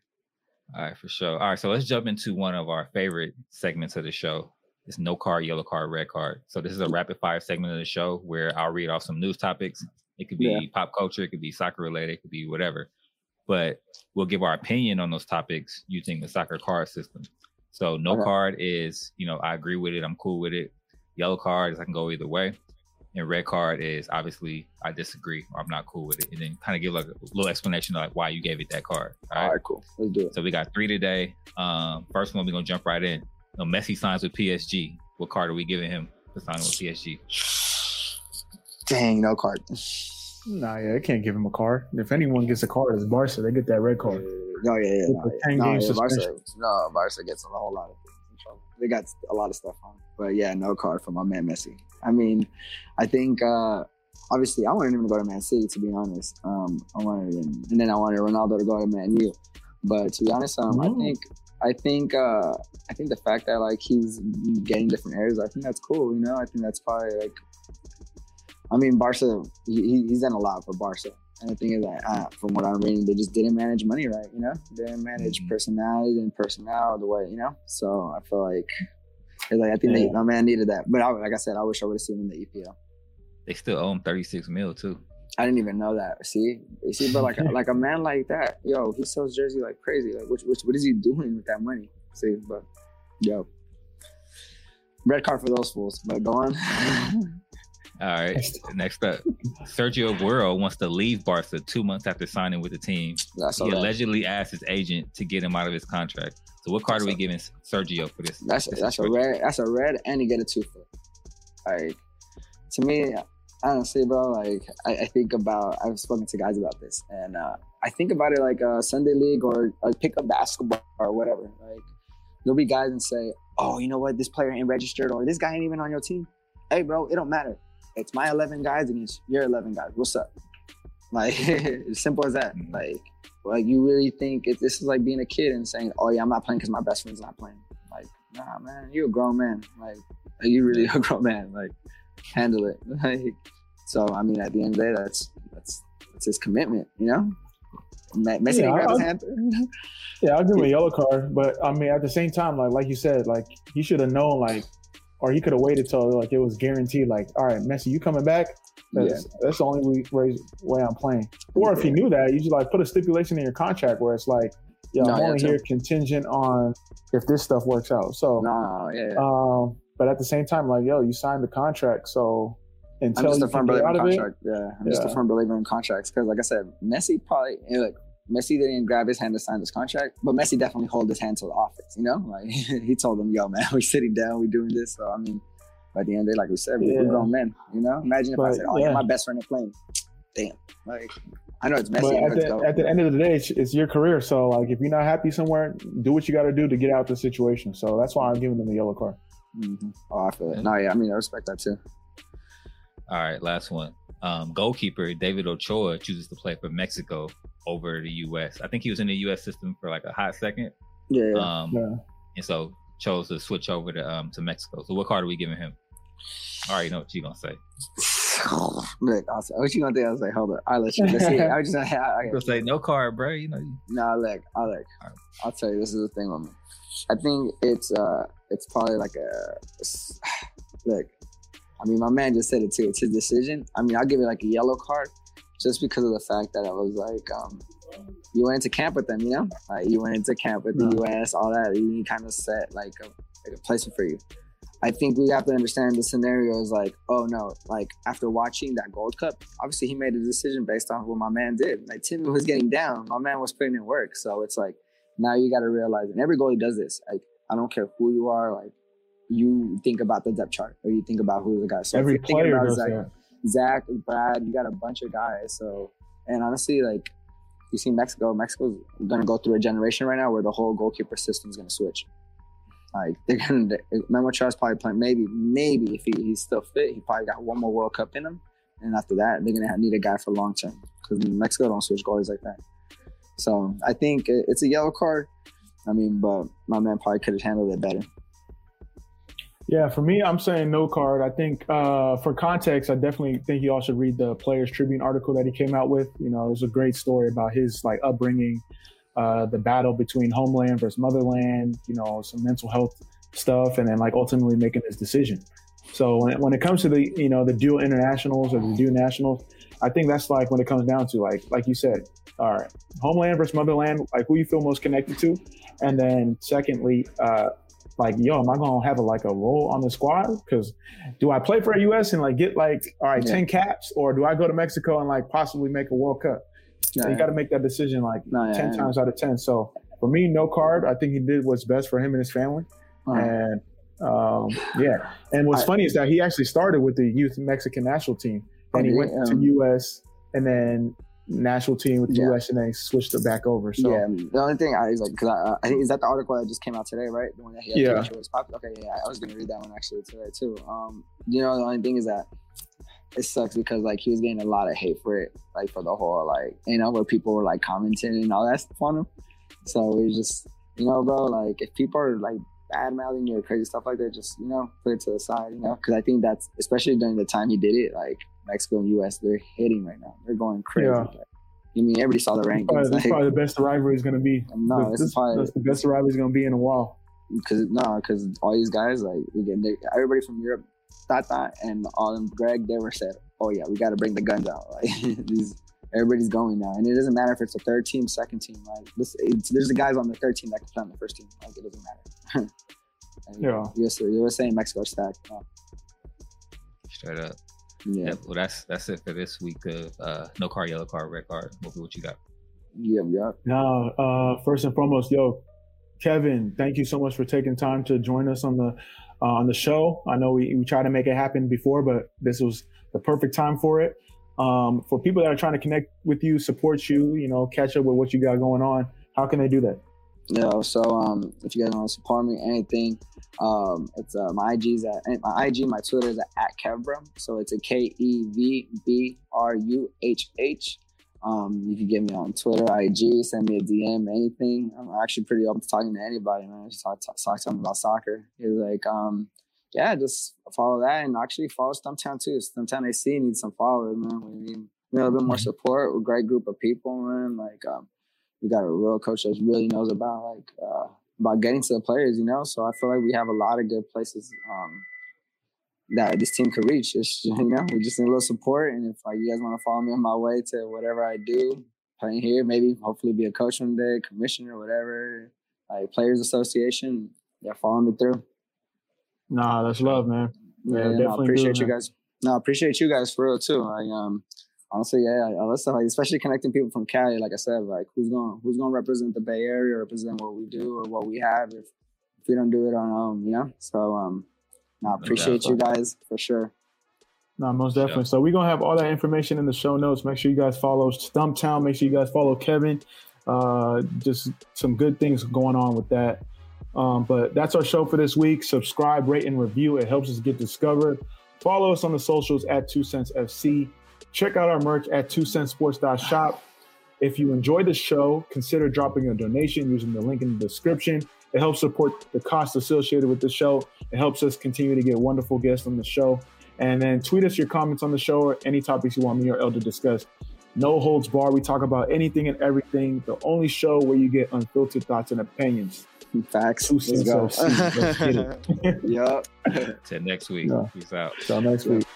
All right, for sure. All right, so let's jump into one of our favorite segments of the show. It's no card, yellow card, red card. So this is a rapid fire segment of the show where I'll read off some news topics it could be yeah. pop culture, it could be soccer related, it could be whatever. But we'll give our opinion on those topics using the soccer card system. So no card is, you know, I agree with it, I'm cool with it. Yellow card is I can go either way. And red card is obviously I disagree or I'm not cool with it. And then kind of give like a little explanation of like why you gave it that card. All right, all right cool. Let's do it. So we got three today. Um, first one we're gonna jump right in. You know, Messi signs with PSG. What card are we giving him for signing with PSG? Dang, no card. Nah, yeah, I can't give him a card. If anyone gets a card, it's Barca. They get that red card. No, yeah, yeah, no, yeah. No, yeah, Barca, no, Barca gets a whole lot of things trouble. They got a lot of stuff on, but yeah, no card for my man Messi. I mean, I think uh obviously I wanted him to go to Man City. To be honest, um, I wanted him, and then I wanted Ronaldo to go to Man U. But to be honest, um, I think I think uh, I think the fact that like he's getting different areas, I think that's cool. You know, I think that's probably like I mean, Barca, he, he's done a lot for Barca. And the thing is that, uh, from what I'm reading, they just didn't manage money right, you know? They didn't manage mm-hmm. personality and personnel the way, you know? So I feel like, like I think yeah. they, my man needed that. But I, like I said, I wish I would have seen him in the EPL. They still owe him 36 mil, too. I didn't even know that. See, you see, but like (laughs) like a man like that, yo, he sells jersey like crazy. Like, which, which, what is he doing with that money? See, but Yo. Red card for those fools, but go on. (laughs) All right. Next up, Sergio Aguero wants to leave Barca two months after signing with the team. That's He right. allegedly asked his agent to get him out of his contract. So, what card are we giving Sergio for this? That's this that's a red. That's a red, and you get a two foot. Like to me, i honestly, bro. Like I, I think about. I've spoken to guys about this, and uh, I think about it like a Sunday league or like pick up basketball or whatever. Like there'll be guys and say, "Oh, you know what? This player ain't registered, or this guy ain't even on your team." Hey, bro, it don't matter. It's my eleven guys against your eleven guys. What's up? Like (laughs) as simple as that. Mhm. Like like you really think it, this is like being a kid and saying, "Oh yeah, I'm not playing because my best friend's not playing." Like, nah, man, you're a grown man. Like, you really a (laughs) grown man. Like, handle it. (laughs) Like, so I mean, at the end of the day, that's that's that's his commitment. You know, Me- Messi Yeah, grab his hand. Yeah, I'll give him a yellow card, but I mean, at the same time, like like you said, like he should have known, like, or he could have waited till like it was guaranteed, like, all right, Messi, you coming back? That's, that's the only way, way I'm playing. Or if he knew that, you just like put a stipulation in your contract where it's like, yo, No, I'm yeah, only here contingent on if this stuff works out. So, No, yeah. um, but at the same time, like, yo, you signed the contract, so I'm just a firm believer in it. Yeah, I'm just a Yeah. firm believer in contracts because, like I said, Messi probably like Messi didn't grab his hand to sign this contract, but Messi definitely hold his hand to the office. You know, like (laughs) he told them, "Yo, man, (laughs) we're sitting down, we're doing this." So I mean, by the end of the day, like we said, Yeah. we're grown men. You know, imagine if I said, "Oh yeah. yeah, my best friend is playing." Damn, like I know it's Messi. But at the, at the end of the day, it's, it's your career. So, like, if you're not happy somewhere, do what you got to do to get out the situation. So that's why I'm giving them the yellow card. Mhm. Oh, I feel it. No, yeah, I mean, I respect that too. All right, last one. Um, goalkeeper David Ochoa chooses to play for Mexico over the U.S. I think he was in the U.S. system for like a hot second, Yeah, yeah. um, Yeah. and so chose to switch over to um, to Mexico. So, what card are we giving him? I already know what you're gonna say. (sighs) Look, I was, what you gonna do? I was like, hold on, I'll let you. Let's see. I was just, I, (laughs) I, You're gonna say no card, bro. You know, you- No, look, I look. I'll tell you, this is the thing with me. I think it's uh, it's probably like a it's- (sighs) look. I mean, my man just said it too. It's his decision. I mean, I'll give it like a yellow card, just because of the fact that I was like, um, you went into camp with them, you know, like you went into camp with the U.S., all that. You kind of set like a, like a placement for you. I think we have to understand the scenario is like, oh no, like after watching that Gold Cup, obviously he made a decision based on what my man did. Like Timmy was getting down, my man was putting in work. So it's like now you got to realize, and every goalie does this. Like I don't care who you are, like you think about the depth chart or you think about who the guy. So Every player does that. Zach, Brad, you got a bunch of guys. So and honestly, like you see Mexico, Mexico's gonna go through a generation right now where the whole goalkeeper system's gonna switch. Like they're gonna Memo Charles probably playing maybe maybe if he, he's still fit, he probably got one more World Cup in him, and after that they're gonna need a guy for long term because Mexico don't switch goalies like that. So I think it's a yellow card. I mean, but my man probably could have handled it better. Yeah, for me, I'm saying no card. I think uh, for context, I definitely think you all should read the Players Tribune article that he came out with. You know, it was a great story about his like upbringing, uh, the battle between homeland versus motherland. You know, some mental health stuff, and then like ultimately making his decision. So when it, when it comes to the you know the dual internationals or the dual nationals, I think that's like when it comes down to like like you said, all right, homeland versus motherland, like who you feel most connected to, and then secondly, uh, like yo, am I gonna have a like a role on the squad? Because do I play for a US and like get like all right Yeah. ten caps, or do I go to Mexico and like possibly make a World Cup? So you Yeah. got to make that decision like No, ten yeah. times out of ten. So for me, no card. I think he did what's best for him and his family. Uh, And um, yeah, and what's I- funny is that he actually started with the youth Mexican national team, and he Oh, went to US, and then national team with the Yeah. US, and then he switched it back over. So yeah, the only thing I was like, cause I, I think is that the article that just came out today, right? The one that he Yeah. sure was popular. Okay, yeah, I was gonna read that one actually today too. Um, you know, the only thing is that it sucks because like he was getting a lot of hate for it, like for the whole like you know where people were like commenting and all that stuff on him. So was just you know, bro, like if people are like bad mouthing you or crazy stuff like that, just you know put it to the side, you know, because I think that's especially during the time he did it, like Mexico and U.S. they're hitting right now, they're going crazy. Yeah. Like, I mean, everybody saw the rankings. probably, this like- probably the best the rivalry is going to be. (laughs) No, this, this is probably- that's the best the rivalry is going to be in a while. because no, because all these guys like again, they, everybody from Europe, Tata and all them Greg, they were said, oh yeah, we got to bring the guns out. (laughs) Like these, everybody's going now, and it doesn't matter if it's a third team, second team. Like this, it's, there's the guys on the third team that can play on the first team. Like it doesn't matter. (laughs) And Yeah. USA, USA and Mexico stacked. Straight up. Yeah. Yep. Well, that's that's it for this week of uh, no car, yellow card, red card. What, what you got? Yeah, yeah. Now, uh, first and foremost, yo, Kevin, thank you so much for taking time to join us on the uh, on the show. I know we, we tried to make it happen before, but this was the perfect time for it. Um, for people that are trying to connect with you, support you, you know, catch up with what you got going on, how can they do that? Yeah, so um, if you guys want to support me, anything, um, it's uh, my IG's at my IG, my Twitter is at, at Kevbruhh. So it's a K E V B R U H H. Um, you can get me on Twitter, IG, send me a DM, anything. I'm actually pretty open to talking to anybody, man. Just talk, talk, talk to them about soccer. He's like, um, yeah, just follow that and actually follow Stumptown too. Stumptown AC needs some followers, man. We need, a little bit more support. A great group of people, man. Like, um, we got a real coach that really knows about like uh, about getting to the players, you know. So I feel like we have a lot of good places um, that this team could reach. It's, (laughs) you know, we just need a little support, and if like you guys want to follow me on my way to whatever I do, playing here, maybe hopefully be a coach one day, commissioner, whatever, like players association. Yeah, follow me through. Nah, that's love, man. Yeah, Yeah, no, definitely appreciate do, you man. guys. No, appreciate you guys for real too. Like, um, honestly, yeah, I love stuff like, especially connecting people from Cali. Like I said, like who's going who's going to represent the Bay Area, represent what we do or what we have if if we don't do it on our own, you know. So, um, I appreciate doubt. you guys for sure. No, most Sure. definitely. So we're gonna have all that information in the show notes. Make sure you guys follow Stumptown. Make sure you guys follow Kevin. Uh, just some good things going on with that. Um, but that's our show for this week. Subscribe, rate, and review. It helps us get discovered. Follow us on the socials at Two Cents FC. Check out our merch at Two Cents Sports.shop. If you enjoyed the show, consider dropping a donation using the link in the description. It helps support the costs associated with the show. It helps us continue to get wonderful guests on the show. And then tweet us your comments on the show or any topics you want me or El to discuss. No holds bar. We talk about anything and everything. The only show where you get unfiltered thoughts and opinions. Facts. Two Let's go. Let's get it. (laughs) yup. Till next week. Yeah. Peace out. Till next week.